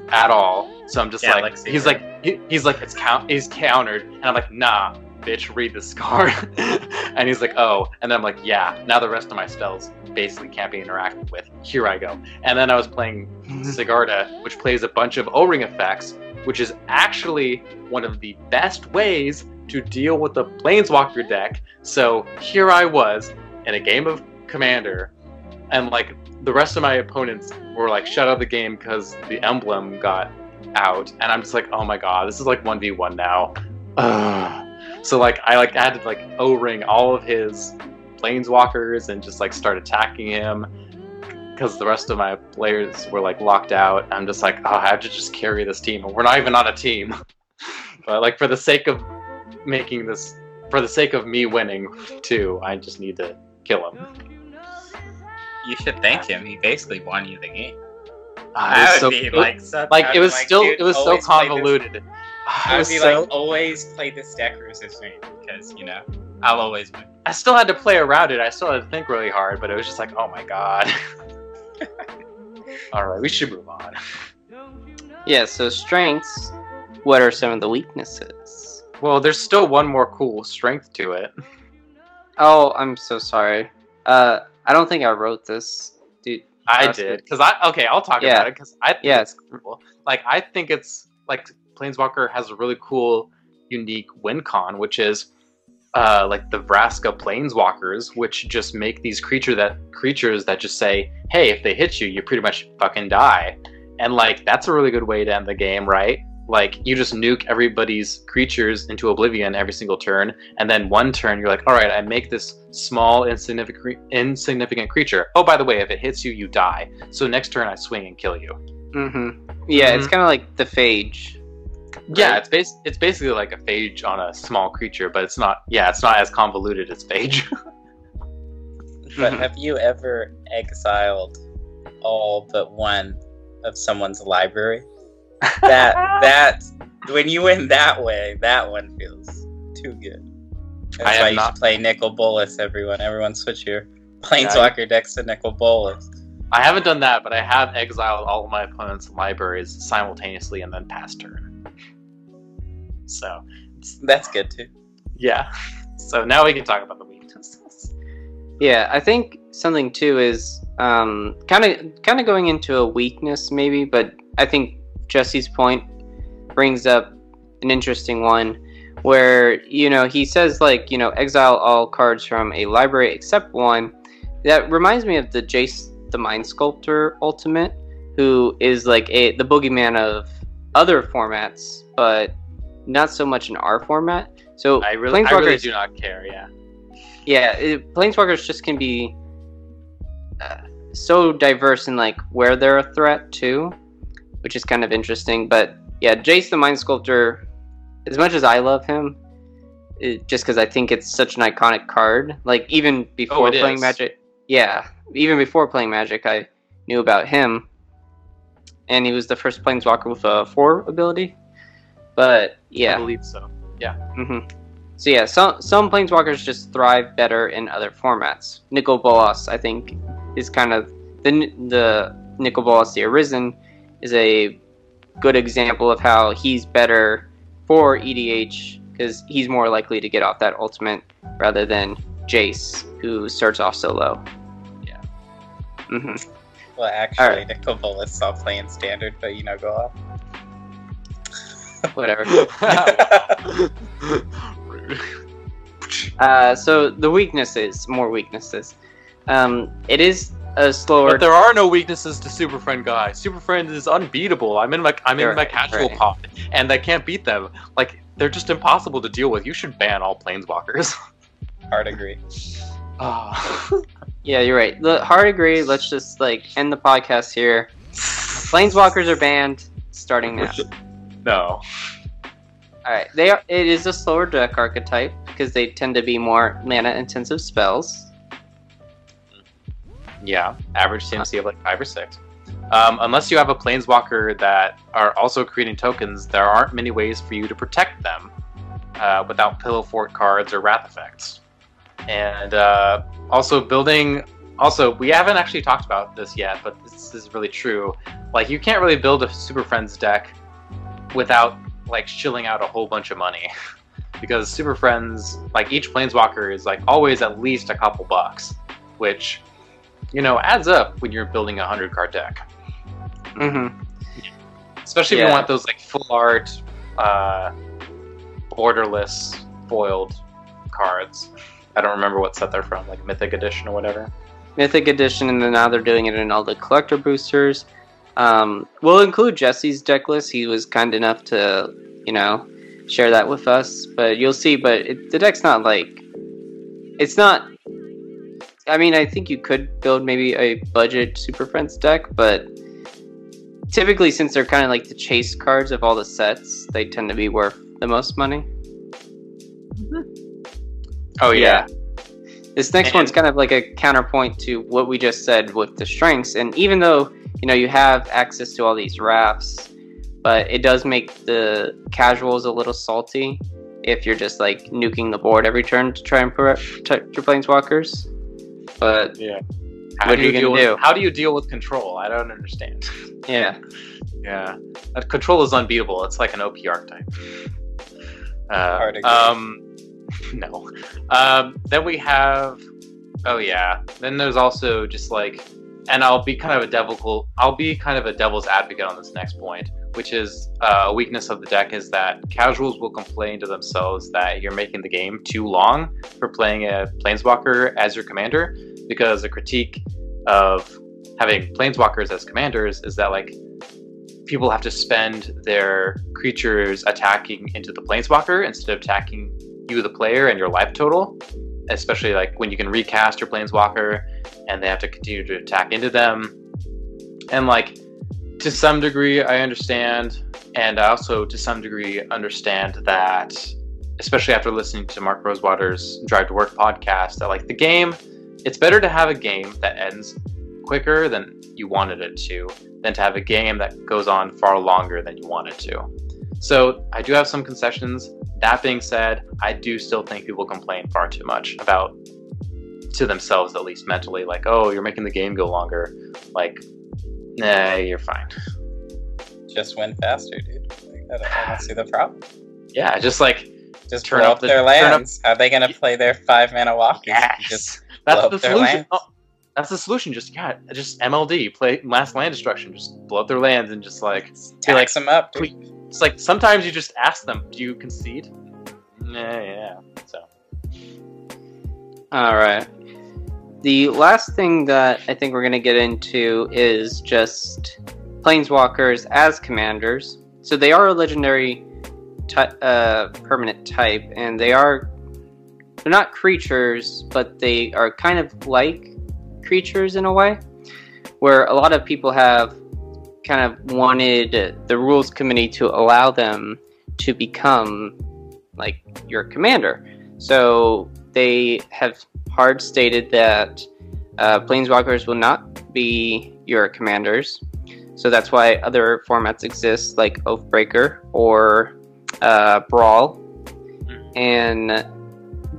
at all. So I'm just Yeah, like, like he's Secret. like, he, he's like, it's count, he's countered, and I'm like, nah, bitch, read this card. and he's like, oh, and then I'm like, yeah. Now the rest of my spells basically can't be interacted with. Here I go. And then I was playing Sigarda, which plays a bunch of O-ring effects, which is actually one of the best ways to deal with the Planeswalker deck. So here I was in a game of Commander, and like the rest of my opponents were like shut out of the game because the emblem got out, and I'm just like, oh my god, this is like one v one now. Ugh. So like I like had to like O-ring all of his Planeswalkers and just like start attacking him because the rest of my players were like locked out. I'm just like, oh, I have to just carry this team, and we're not even on a team. but like for the sake of making this, for the sake of me winning too, I just need to kill him. You should thank him. He basically won you the game. I would so- be like, so like it was like, still dude, it was so always play this- convoluted. Ah, I would be so- like, always play this deck versus me because you know I'll always win. I still had to play around it. I still had to think really hard, but it was just like, oh my god. All right, we should move on. Yeah, so strengths. What are some of the weaknesses? Well, there's still one more cool strength to it. Oh, I'm so sorry. Uh, I don't think I wrote this, dude. I did because I okay. I'll talk Yeah. about it because I think Yeah. it's cool. Like I think it's like Planeswalker has a really cool, unique win con, which is uh, like the Vraska Planeswalkers, which just make these creature that creatures that just say, "Hey, if they hit you, you pretty much fucking die," and like that's a really good way to end the game, right? Like you just nuke everybody's creatures into oblivion every single turn, and then one turn you're like, "All right, I make this small insignificant insignificant creature. Oh, by the way, if it hits you, you die. So next turn I swing and kill you." Mm-hmm. Yeah, it's kind of like the phage. Yeah, it's bas- it's basically like a phage on a small creature, but it's not. Yeah, it's not as convoluted as phage. But have you ever exiled all but one of someone's library? That that when you win that way, that one feels too good. I That's have why you not- should play Nicol Bolas, everyone. Everyone switch your Planeswalker decks to Nicol Bolas. I haven't done that, but I have exiled all of my opponent's libraries simultaneously and then pass turn. So That's good too. yeah. So now we can talk about the weaknesses. Yeah, I think something too is um, kind of kind of going into a weakness maybe, but I think Jesse's point brings up an interesting one where you know he says like you know exile all cards from a library except one. That reminds me of the Jace the Mind Sculptor Ultimate, who is like a the boogeyman of other formats, but not so much in our format. So I really, I really do not care. Yeah. yeah, it, planeswalkers just can be uh, so diverse in like where they're a threat too, which is kind of interesting. But yeah, Jace the Mind Sculptor, as much as I love him, it, just because I think it's such an iconic card. Like even before Oh, playing is. Magic, yeah, even before playing Magic, I knew about him, and he was the first planeswalker with a four ability. But yeah, I believe so. Yeah. hmm So yeah, some some planeswalkers just thrive better in other formats. Nicol Bolas, I think, is kind of the the Nicol Bolas the Arisen is a good example of how he's better for EDH because he's more likely to get off that ultimate rather than Jace, who starts off so low. Yeah. hmm Well, actually, Alright. Nicol Bolas saw playing standard, but you know, go off. Whatever. Rude. Uh, so the weaknesses, more weaknesses. Um, it is a slower. But there are no weaknesses to Super Friend Guy. Super Friend is unbeatable. I'm in my I'm in my Right, casual right. pod, and I can't beat them. Like they're just impossible to deal with. You should ban all planeswalkers. Hard agree. Ah. Yeah, you're right. The hard agree. Let's just like end the podcast here. Planeswalkers are banned starting now. No. All right, they are. It is a slower deck archetype because they tend to be more mana-intensive spells. Yeah, average CMC of like five or six. Um, unless you have a planeswalker that are also creating tokens, there aren't many ways for you to protect them uh, without pillow fort cards or wrath effects. And uh, also building. Also, we haven't actually talked about this yet, but this is really true. Like, you can't really build a Super Friends deck without like shilling out a whole bunch of money. because Super Friends, like each planeswalker, is like always at least a couple bucks, which you know, adds up when you're building a hundred card deck. Mm-hmm. Especially if Yeah. you want those like full art, uh, borderless foiled cards. I don't remember what set they're from, like Mythic Edition or whatever. Mythic Edition, and then now they're doing it in all the collector boosters. Um, we'll include Jesse's deck list. He was kind enough to, you know, share that with us. But you'll see. But it, the deck's not like, it's not. I mean, I think you could build maybe a budget Super Friends deck, but typically, since they're kind of like the chase cards of all the sets, they tend to be worth the most money. Oh Yeah. This next And- one's kind of like a counterpoint to what we just said with the strengths. And even though you know you have access to all these rafts, but it does make the casuals a little salty if you're just like nuking the board every turn to try and protect your planeswalkers. But Yeah. How What do are you deal gonna with, do? How do you deal with control? I don't understand. yeah, Yeah, Uh, control is unbeatable. It's like an OP archetype. Uh, um, no. Um, then we have, oh yeah. Then there's also just like, and I'll be kind of a devil. I'll be kind of a devil's advocate on this next point, which is uh, a weakness of the deck is that casuals will complain to themselves that you're making the game too long for playing a planeswalker as your commander, because a critique of having planeswalkers as commanders is that like people have to spend their creatures attacking into the planeswalker instead of attacking you the player and your life total especially like when you can recast your planeswalker and they have to continue to attack into them and like to some degree i understand and i also to some degree understand that especially after listening to mark rosewater's drive to work podcast that like the game it's better to have a game that ends quicker than you wanted it to than to have a game that goes on far longer than you wanted to. So I do have some concessions. That being said, I do still think people complain far too much about to themselves at least mentally, like, oh, you're making the game go longer. Like, nah, you're fine. Just win faster, dude. Like, I, don't, I don't see the problem. Yeah, just like Just Turn up up the- their turn up- lands. How are they gonna play their five mana walkers? yes, Just that's the solution. lands. Oh, that's the solution. Just yeah, just MLD, play mass land destruction. Just blow up their lands and just like tax like, them up, dude. It's like sometimes you just ask them, "Do you concede?" Yeah, yeah. So All right. The last thing that I think we're going to get into is just planeswalkers as commanders. So they are a legendary uh, permanent type, and they are they're not creatures, but they are kind of like creatures in a way, where a lot of people have kind of wanted the rules committee to allow them to become like your commander. So they have hard stated that uh, planeswalkers will not be your commanders. So that's why other formats exist, like Oathbreaker or uh, Brawl. And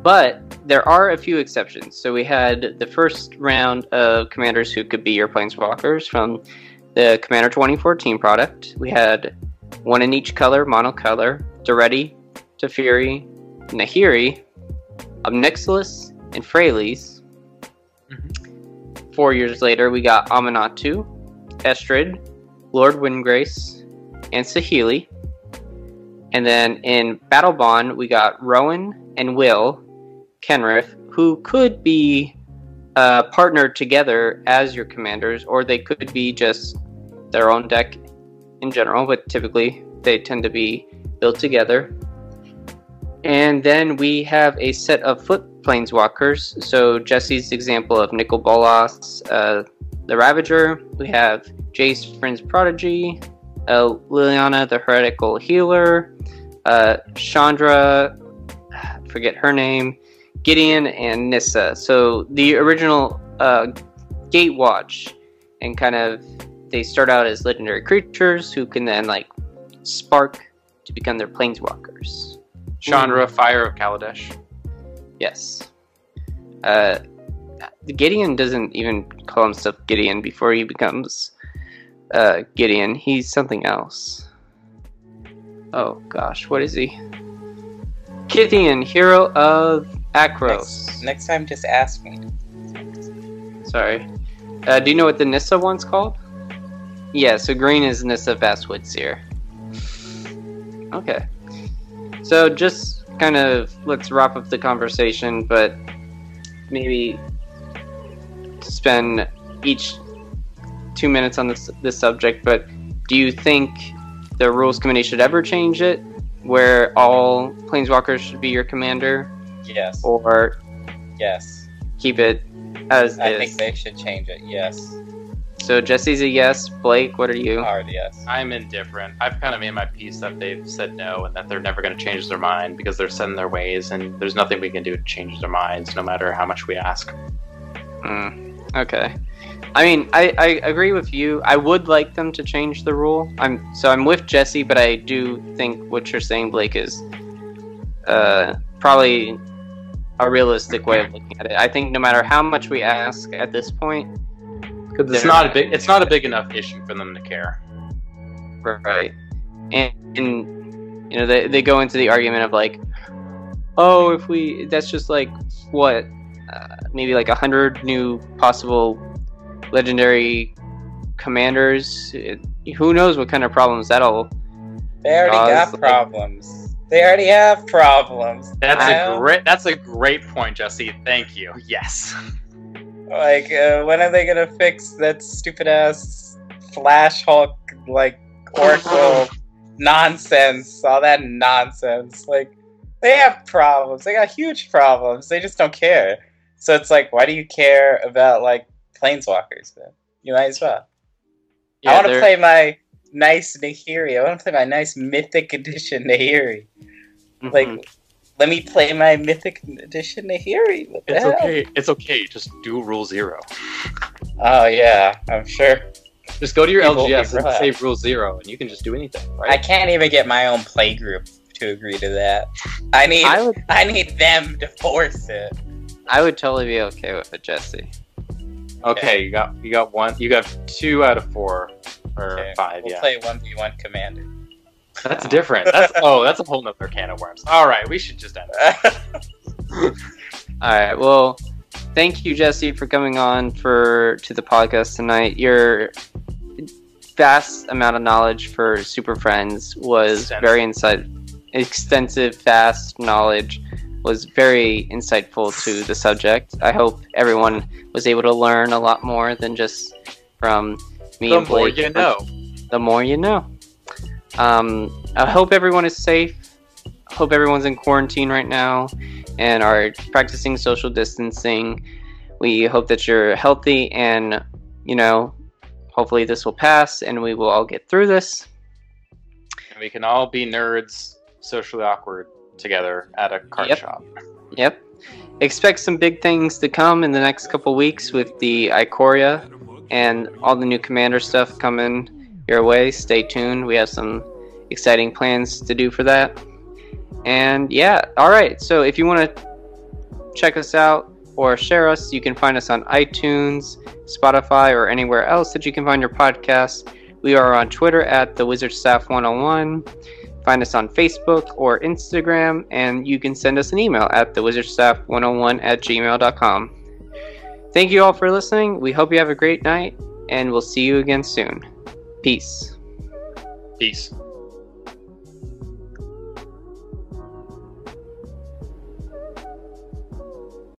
but there are a few exceptions. So we had the first round of commanders who could be your planeswalkers from the Commander 2014 product. We had one in each color, monocolor, Daretti, Teferi, Nahiri, Ob Nixilis, and Freyalise. Mm-hmm. Four years later, we got Aminatou, Estrid, Lord Windgrace, and Saheeli. And then in Battlebond, we got Rowan and Will Kenrith, who could be uh, partnered together as your commanders, or they could be just their own deck in general, but typically they tend to be built together. And then we have a set of foot planeswalkers. So Jesse's example of Nicol Bolas, uh, the Ravager. We have Jace, Vryn's Prodigy, uh, Liliana, the Heretical Healer, uh, Chandra, forget her name, Gideon, and Nissa. So the original uh, Gatewatch, and kind of they start out as legendary creatures who can then like spark to become their planeswalkers. Chandra, Fire of Kaladesh. Yes. Uh, Gideon doesn't even call himself Gideon before he becomes uh, Gideon. He's something else. Oh gosh, what is he? Kytheon, hero of Akros. Next, next time, just ask me. Sorry. Uh, do you know what the Nissa one's called? Yeah, so green is Nissa Vastwood Seer. Okay. So just kind of let's wrap up the conversation, but maybe spend each two minutes on this this subject. But do you think the rules committee should ever change it, where all planeswalkers should be your commander, Yes. or Yes. keep it as I is? think they should change it. Yes. So Jesse's a yes. Blake, what are you? Hard yes. I'm indifferent. I've kind of made my peace that they've said no and that they're never going to change their mind because they're set in their ways and there's nothing we can do to change their minds no matter how much we ask. Mm, okay. I mean, I, I agree with you. I would like them to change the rule. I'm so I'm with Jesse, but I do think what you're saying, Blake, is uh, probably a realistic way of looking at it. I think no matter how much we ask at this point, Because it's not a big it's not a big enough issue for them to care. right, and, and You know, they they go into the argument of like, oh, if we that's just like what, uh, maybe like a hundred new possible legendary commanders. It, who knows what kind of problems that'll They already Cause, got problems. They already have problems. That's I a great. That's a great point, Jesse. Thank you. Yes. Like, uh, when are they gonna fix that stupid ass Flash Hulk like Oracle nonsense? All that nonsense. Like, they have problems. They got huge problems. They just don't care. So it's like, why do you care about like planeswalkers? Then you might as well. I want to play my nice Nahiri. I want to play my nice Mythic Edition Nahiri. Like, Mhm. let me play my Mythic Edition Nahiri. What It's hell? okay. It's okay. Just do rule zero. Oh yeah, I'm sure. Just go to your People LGS and relaxed. say rule zero, and you can just do anything, I can't even get my own play group to agree to that. I need I would, I, need them to force it. I would totally be okay with it, Jesse. Okay, you got you got one. You got two out of four or Okay, five. We'll yeah, play one v one commander. that's different. That's oh, that's a whole nother can of worms. All right, we should just end. it. All right. Well, thank you, Jesse, for coming on for to the podcast tonight. Your vast amount of knowledge for Super Friends was Extensive. very insight, extensive, vast knowledge was very insightful to the subject. I hope everyone was able to learn a lot more than just from me The and more Blake. you know. the more you know. Um, I hope everyone is safe. Hope everyone's in quarantine right now and are practicing social distancing. We hope that you're healthy and, you know, hopefully this will pass and we will all get through this. And we can all be nerds, socially awkward together at a card Yep. shop. Yep. Expect some big things to come in the next couple weeks with the Ikoria and all the new commander stuff coming your way. Stay tuned. We have some exciting plans to do for that. And yeah, all right. So if you want to check us out or share us, you can find us on iTunes, Spotify, or anywhere else that you can find your podcast. We are on Twitter at the Wizard Staff 101. Find us on Facebook or Instagram, and you can send us an email at thewizardstaff101 at gmail.com. Thank you all for listening. We hope you have a great night, and we'll see you again soon. Peace. Peace.